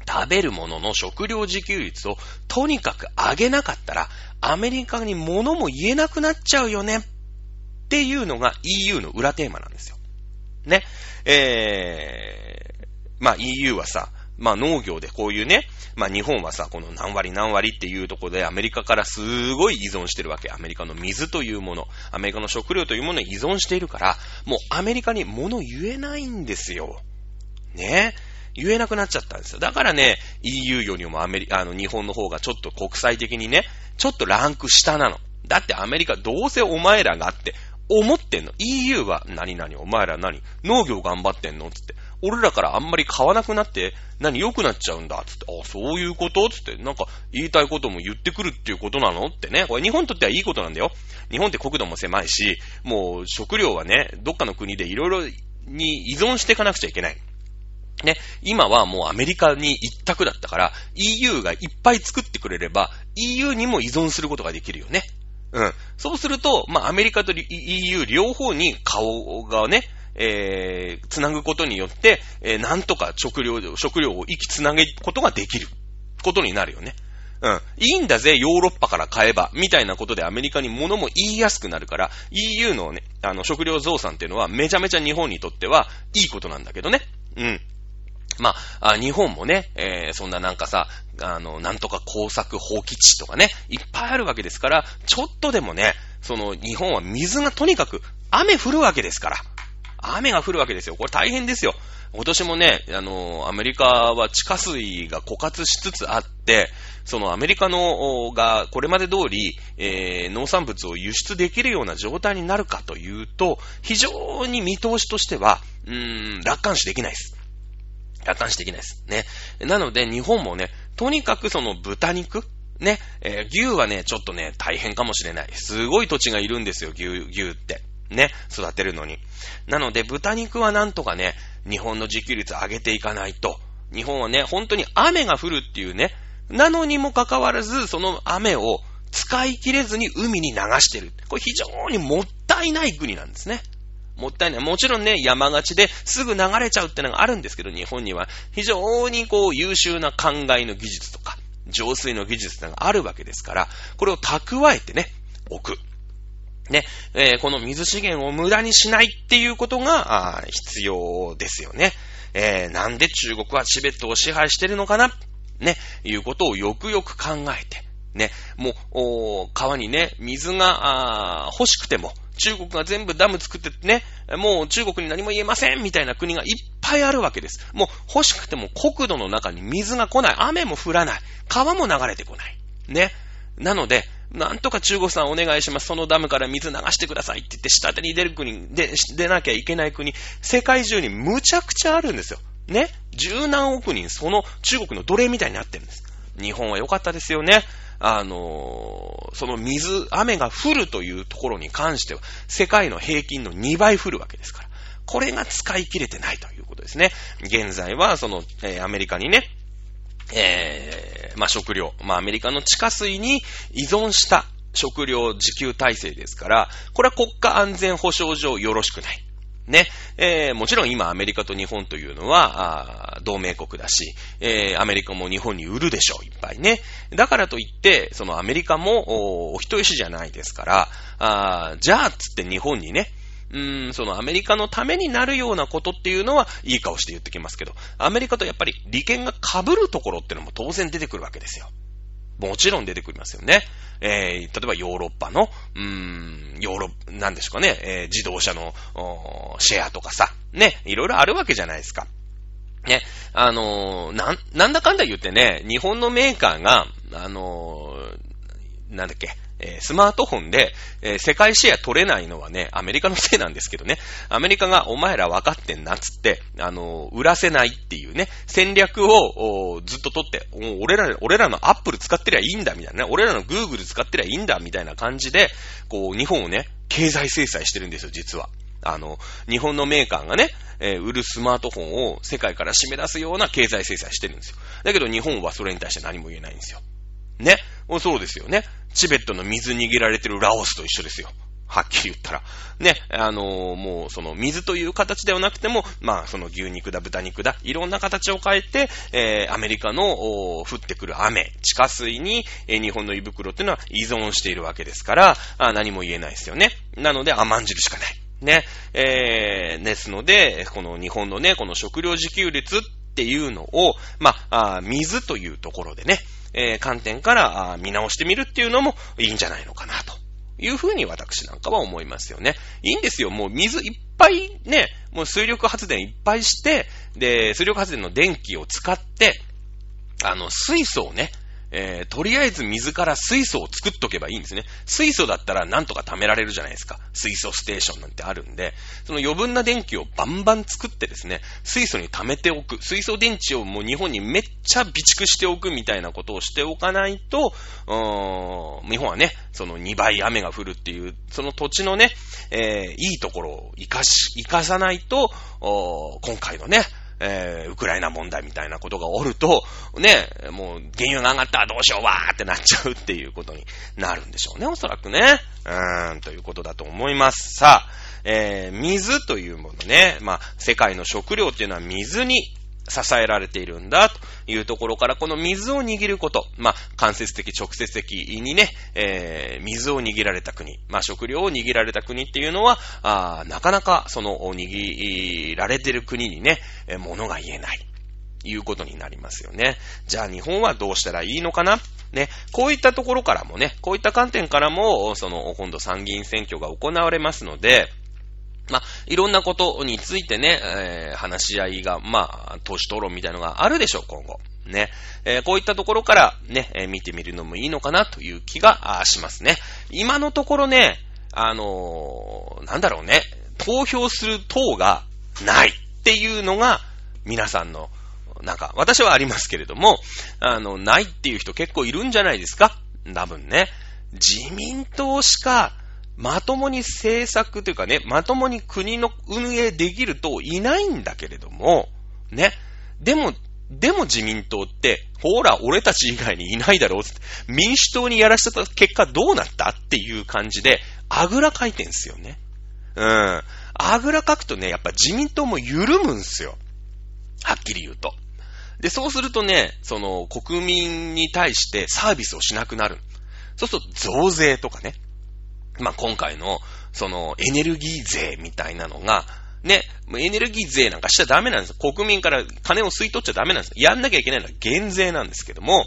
食べるものの食料自給率をとにかく上げなかったら、アメリカに物も言えなくなっちゃうよねっていうのが EU の裏テーマなんですよ。ね。え、まあ EU はさ、まあ農業でこういうね、まあ日本はさ、この何割何割っていうところでアメリカからすごい依存してるわけ。アメリカの水というもの、アメリカの食料というものに依存しているから、もうアメリカに物言えないんですよ。ね？言えなくなっちゃったんですよ。だからね、EU よりもアメリ、あの、日本の方がちょっと国際的にね、ちょっとランク下なの。だってアメリカどうせお前らがって思ってんの。EU は何々お前ら何？農業頑張ってんの？つって。俺らからあんまり買わなくなって、何良くなっちゃうんだつって。あ、そういうこと？つって。なんか言いたいことも言ってくるっていうことなの？ってね。これ日本にとってはいいことなんだよ。日本って国土も狭いし、もう食料はね、どっかの国でいろいろに依存していかなくちゃいけない。ね、今はもうアメリカに一択だったから、EU がいっぱい作ってくれれば、EU にも依存することができるよね。うん。そうすると、まあ、アメリカと EU 両方に顔がね、えー、つなぐことによって、えー、なんとか食料、食料を生きつなげることができることになるよね。うん。いいんだぜ、ヨーロッパから買えば、みたいなことでアメリカに物も言いやすくなるから、EU のね、あの、食料増産っていうのはめちゃめちゃ日本にとってはいいことなんだけどね。うん。まあ、日本もね、えー、そんななんかさ、あの、なんとか工作放棄地とかね、いっぱいあるわけですから、ちょっとでもね、その、日本は水がとにかく、雨降るわけですから。雨が降るわけですよ。これ大変ですよ。今年もね、あの、アメリカは地下水が枯渇しつつあって、そのアメリカの、が、これまで通り、えー、農産物を輸出できるような状態になるかというと、非常に見通しとしては、うーん、楽観視できないです。楽観視できないです。ね。なので、日本もね、とにかくその豚肉ね、えー、牛はね、ちょっとね、大変かもしれない。すごい土地がいるんですよ、牛、牛って。ね、育てるのに。なので、豚肉はなんとかね、日本の自給率上げていかないと。日本はね、本当に雨が降るっていうね、なのにもかかわらず、その雨を使い切れずに海に流してる。これ非常にもったいない国なんですね。もったいない。もちろんね、山がちですぐ流れちゃうってのがあるんですけど、日本には非常にこう優秀な灌漑の技術とか、浄水の技術ってのがあるわけですから、これを蓄えてね、置く。ね、えー、この水資源を無駄にしないっていうことが、必要ですよね。えー、なんで中国はチベットを支配してるのかな？ね、いうことをよくよく考えて、ね、もう、川にね、水が欲しくても、中国が全部ダム作ってね、もう中国に何も言えませんみたいな国がいっぱいあるわけです。もう欲しくても国土の中に水が来ない。雨も降らない。川も流れてこない。ね。なので、なんとか中国さんお願いします。そのダムから水流してくださいって言って、下手に出る国、で、出なきゃいけない国、世界中にむちゃくちゃあるんですよ。ね？十何億人、その中国の奴隷みたいになってるんです。日本は良かったですよね。あのー、その水、雨が降るというところに関しては、世界の平均の2倍降るわけですから。これが使い切れてないということですね。現在は、その、えー、アメリカにね、えー、まあ、食料、まあ、アメリカの地下水に依存した食料自給体制ですから、これは国家安全保障上よろしくない。ね。えー、もちろん今アメリカと日本というのは、同盟国だし、えー、アメリカも日本に売るでしょう、いっぱいね。だからといって、そのアメリカもお人よしじゃないですから、あじゃあ、つって日本にね、うーん、そのアメリカのためになるようなことっていうのは、いい顔して言ってきますけど、アメリカとやっぱり利権が被るところっていうのも当然出てくるわけですよ。もちろん出てくりますよね。えー、例えばヨーロッパの、うーん、ヨーロッ、なんですかね、えー、自動車の、シェアとかさ、ね、いろいろあるわけじゃないですか。ね、あのー、なん、なんだかんだ言ってね、日本のメーカーが、あのー、なんだっけ、えー、スマートフォンで、えー、世界シェア取れないのはね、アメリカのせいなんですけどね、アメリカがお前ら分かってんなっつって、あのー、売らせないっていうね、戦略をずっと取って、俺ら、俺らのアップル使ってりゃいいんだみたいなね、俺らのグーグル使ってりゃいいんだみたいな感じで、こう、日本をね、経済制裁してるんですよ、実は。あの、日本のメーカーがね、えー、売るスマートフォンを世界から締め出すような経済制裁してるんですよ。だけど日本はそれに対して何も言えないんですよ。ね。そうですよね。チベットの水握られてるラオスと一緒ですよ。はっきり言ったら。ね、あのー、もう、その、水という形ではなくても、まあ、その牛肉だ、豚肉だ、いろんな形を変えて、えー、アメリカの、降ってくる雨、地下水に、えー、日本の胃袋っていうのは依存しているわけですから、あ何も言えないですよね。なので、甘んじるしかない。ね、えー、ですので、この日本のね、この食料自給率っていうのを、まあ、水というところでね、えー、観点から見直してみるっていうのもいいんじゃないのかなと。いうふうに私なんかは思いますよね。いいんですよ。もう水いっぱいね、もう水力発電いっぱいして、で、水力発電の電気を使って、あの、水素をね、えー、とりあえず水から水素を作っとけばいいんですね。水素だったらなんとか貯められるじゃないですか。水素ステーションなんてあるんで、その余分な電気をバンバン作ってですね、水素に貯めておく。水素電池をもう日本にめっちゃ備蓄しておくみたいなことをしておかないと、日本はね、その2倍雨が降るっていう、その土地のね、えー、いいところを活かし、活かさないと、今回のね、えー、ウクライナ問題みたいなことがおると、ね、もう原油が上がったらどうしようわーってなっちゃうっていうことになるんでしょうね、おそらくね。うーん、ということだと思います。さあ、えー、水というものね、まあ、世界の食料っていうのは水に支えられているんだというところから、この水を握ること、まあ、間接的、直接的にね、えー、水を握られた国、まあ、食料を握られた国っていうのは、あなかなかその握られてる国にね、えー、物が言えない。いうことになりますよね。じゃあ日本はどうしたらいいのかな？ね、こういったところからもね、こういった観点からも、その、今度参議院選挙が行われますので、まあ、いろんなことについてね、えー、話し合いが、まあ、党首討論みたいなのがあるでしょう、今後。ね。えー、こういったところからね、えー、見てみるのもいいのかなという気がしますね。今のところね、あのー、なんだろうね、投票する党がないっていうのが、皆さんの、なんか、私はありますけれども、あの、ないっていう人結構いるんじゃないですか？多分ね。自民党しか、まともに政策というかね、まともに国の運営できるといないんだけれども、ね。でも、でも自民党って、ほら、俺たち以外にいないだろうって、民主党にやらせた結果どうなった？っていう感じで、あぐらかいてんすよね。うん。あぐらかくとね、やっぱ自民党も緩むんすよ。はっきり言うと。で、そうするとね、その、国民に対してサービスをしなくなる。そうすると、増税とかね。まあ、今回の、その、エネルギー税みたいなのが、ね、エネルギー税なんかしちゃダメなんです。国民から金を吸い取っちゃダメなんです。やんなきゃいけないのは減税なんですけども、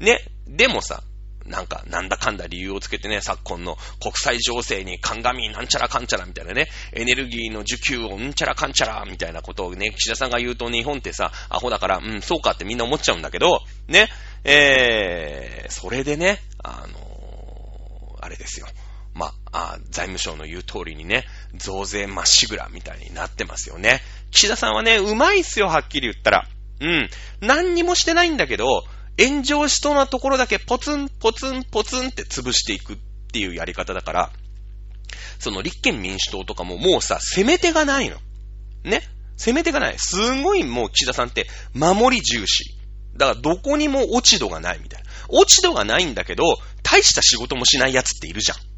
ね、でもさ、なんか、なんだかんだ理由をつけてね、昨今の国際情勢に鑑みなんちゃらかんちゃらみたいなね、エネルギーの需給をうんちゃらかんちゃらみたいなことをね、岸田さんが言うと日本ってさ、アホだから、うん、そうかってみんな思っちゃうんだけど、ね、えー、それでね、あのー、あれですよ。まあ、財務省の言う通りにね、増税まっしぐらみたいになってますよね。岸田さんはね、うまいっすよ、はっきり言ったら。うん。何にもしてないんだけど、炎上しそうなところだけポツンポツンポツンって潰していくっていうやり方だから、その立憲民主党とかももうさ、攻め手がないの。ね攻め手がない。すごいもう岸田さんって守り重視。だからどこにも落ち度がないみたいな。落ち度がないんだけど、大した仕事もしない奴っているじゃん。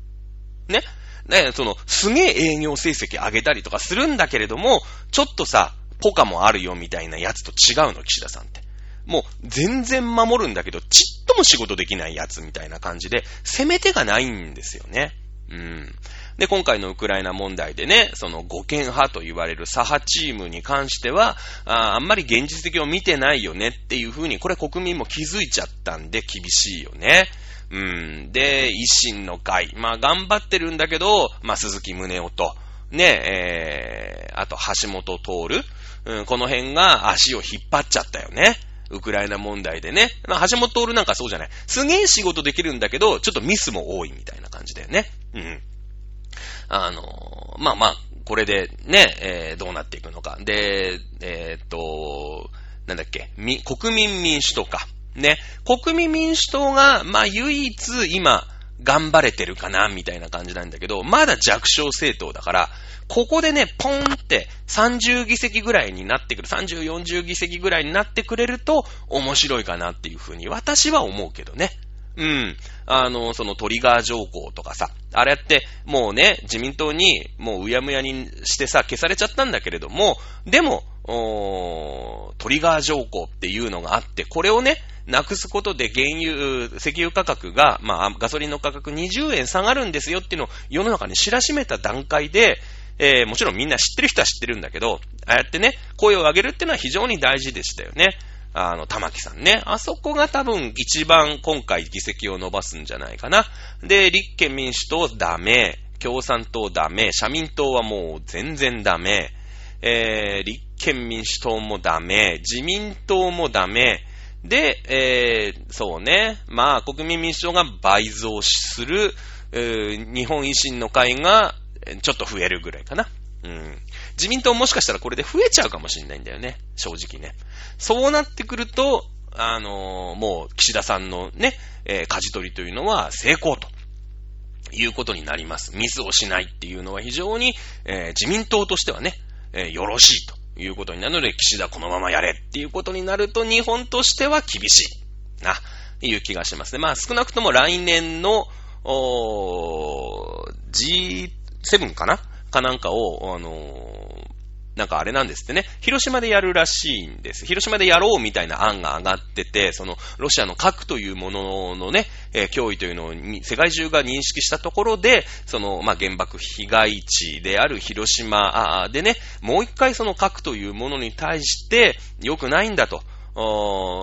ねね、その、すげえ営業成績上げたりとかするんだけれども、ちょっとさ、ポカもあるよみたいなやつと違うの、岸田さんって。もう全然守るんだけど、ちっとも仕事できないやつみたいな感じで、攻め手がないんですよね。うん。で、今回のウクライナ問題でね、その護憲派と言われる左派チームに関しては、ああんまり現実的を見てないよねっていうふうに、これ国民も気づいちゃったんで厳しいよね。うん。で、維新の会。まあ頑張ってるんだけど、まあ鈴木宗男と、ね、えー、あと橋本徹。うん、この辺が足を引っ張っちゃったよね。ウクライナ問題でね。まあ、橋本徹なんかそうじゃない。すげえ仕事できるんだけど、ちょっとミスも多いみたいな感じだよね。うん。あのまあまあ、これでね、えー、どうなっていくのか。で、えー、っと、なんだっけ、み、国民民主党か。ね。国民民主党が、まあ唯一今、頑張れてるかな、みたいな感じなんだけど、まだ弱小政党だから、ここでね、ポンって30議席ぐらいになってくる、30、40議席ぐらいになってくれると面白いかなっていうふうに私は思うけどね。うん。あの、そのトリガー条項とかさ、あれやって、もうね、自民党にもううやむやにしてさ、消されちゃったんだけれども、でも、トリガー条項っていうのがあって、これをね、なくすことで原油、石油価格が、まあ、ガソリンの価格20円下がるんですよっていうのを世の中に知らしめた段階で、えー、もちろんみんな知ってる人は知ってるんだけど、ああやってね、声を上げるっていうのは非常に大事でしたよね。あの、玉木さんね。あそこが多分一番今回議席を伸ばすんじゃないかな。で、立憲民主党ダメ。共産党ダメ。社民党はもう全然ダメ。えー、立憲民主党もダメ。自民党もダメ。で、えー、そうね。まあ、国民民主党が倍増する。日本維新の会がちょっと増えるぐらいかな。うん。自民党もしかしたらこれで増えちゃうかもしれないんだよね。正直ね。そうなってくると、あのー、もう岸田さんのね、えー、舵取りというのは成功ということになります。ミスをしないっていうのは非常に、えー、自民党としてはね、えよろしいということになるので、岸田このままやれっていうことになると日本としては厳しい。な、いう気がしますね。まあ少なくとも来年の、お G 7かなかなんかを、あのー、なんかあれなんですってね、広島でやるらしいんです。広島でやろうみたいな案が上がってて、その、ロシアの核というもののね、えー、脅威というのを世界中が認識したところで、その、まあ、原爆被害地である広島でね、もう一回その核というものに対して良くないんだと。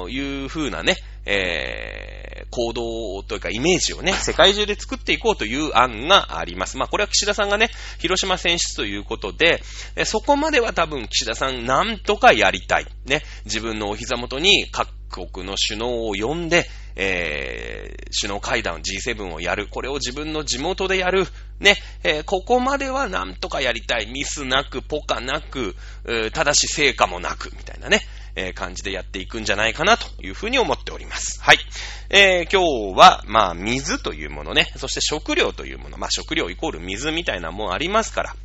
いう風なね、えー、行動というかイメージをね、世界中で作っていこうという案があります。まあこれは岸田さんがね、広島選出ということで、そこまでは多分岸田さんなんとかやりたい。ね、自分のお膝元に各国の首脳を呼んで、えー、首脳会談 G7 をやる。これを自分の地元でやる。ね、えー、ここまではなんとかやりたい。ミスなく、ポカなく、ただし成果もなく、みたいなね。えー、感じでやっていくんじゃないかなというふうに思っております。はい。えー、今日は、まあ、水というものね、そして食料というもの、まあ、食料イコール水みたいなもんありますから、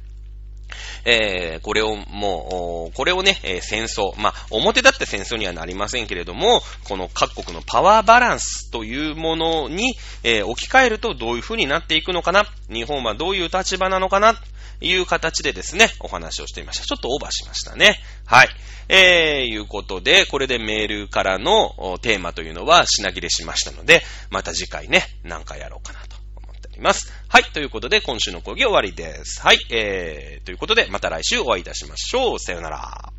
えー、これをもう、これをね、えー、戦争、まあ、表立って戦争にはなりませんけれども、この各国のパワーバランスというものに、えー、置き換えるとどういう風になっていくのかな、日本はどういう立場なのかな、いう形でですね、お話をしてみました。ちょっとオーバーしましたね。はい。えー、いうことで、これでメールからのテーマというのは品切れしましたので、また次回ね、何回やろうかなと思っております。はい。ということで、今週の講義終わりです。はい。えー、ということで、また来週お会いいたしましょう。さよなら。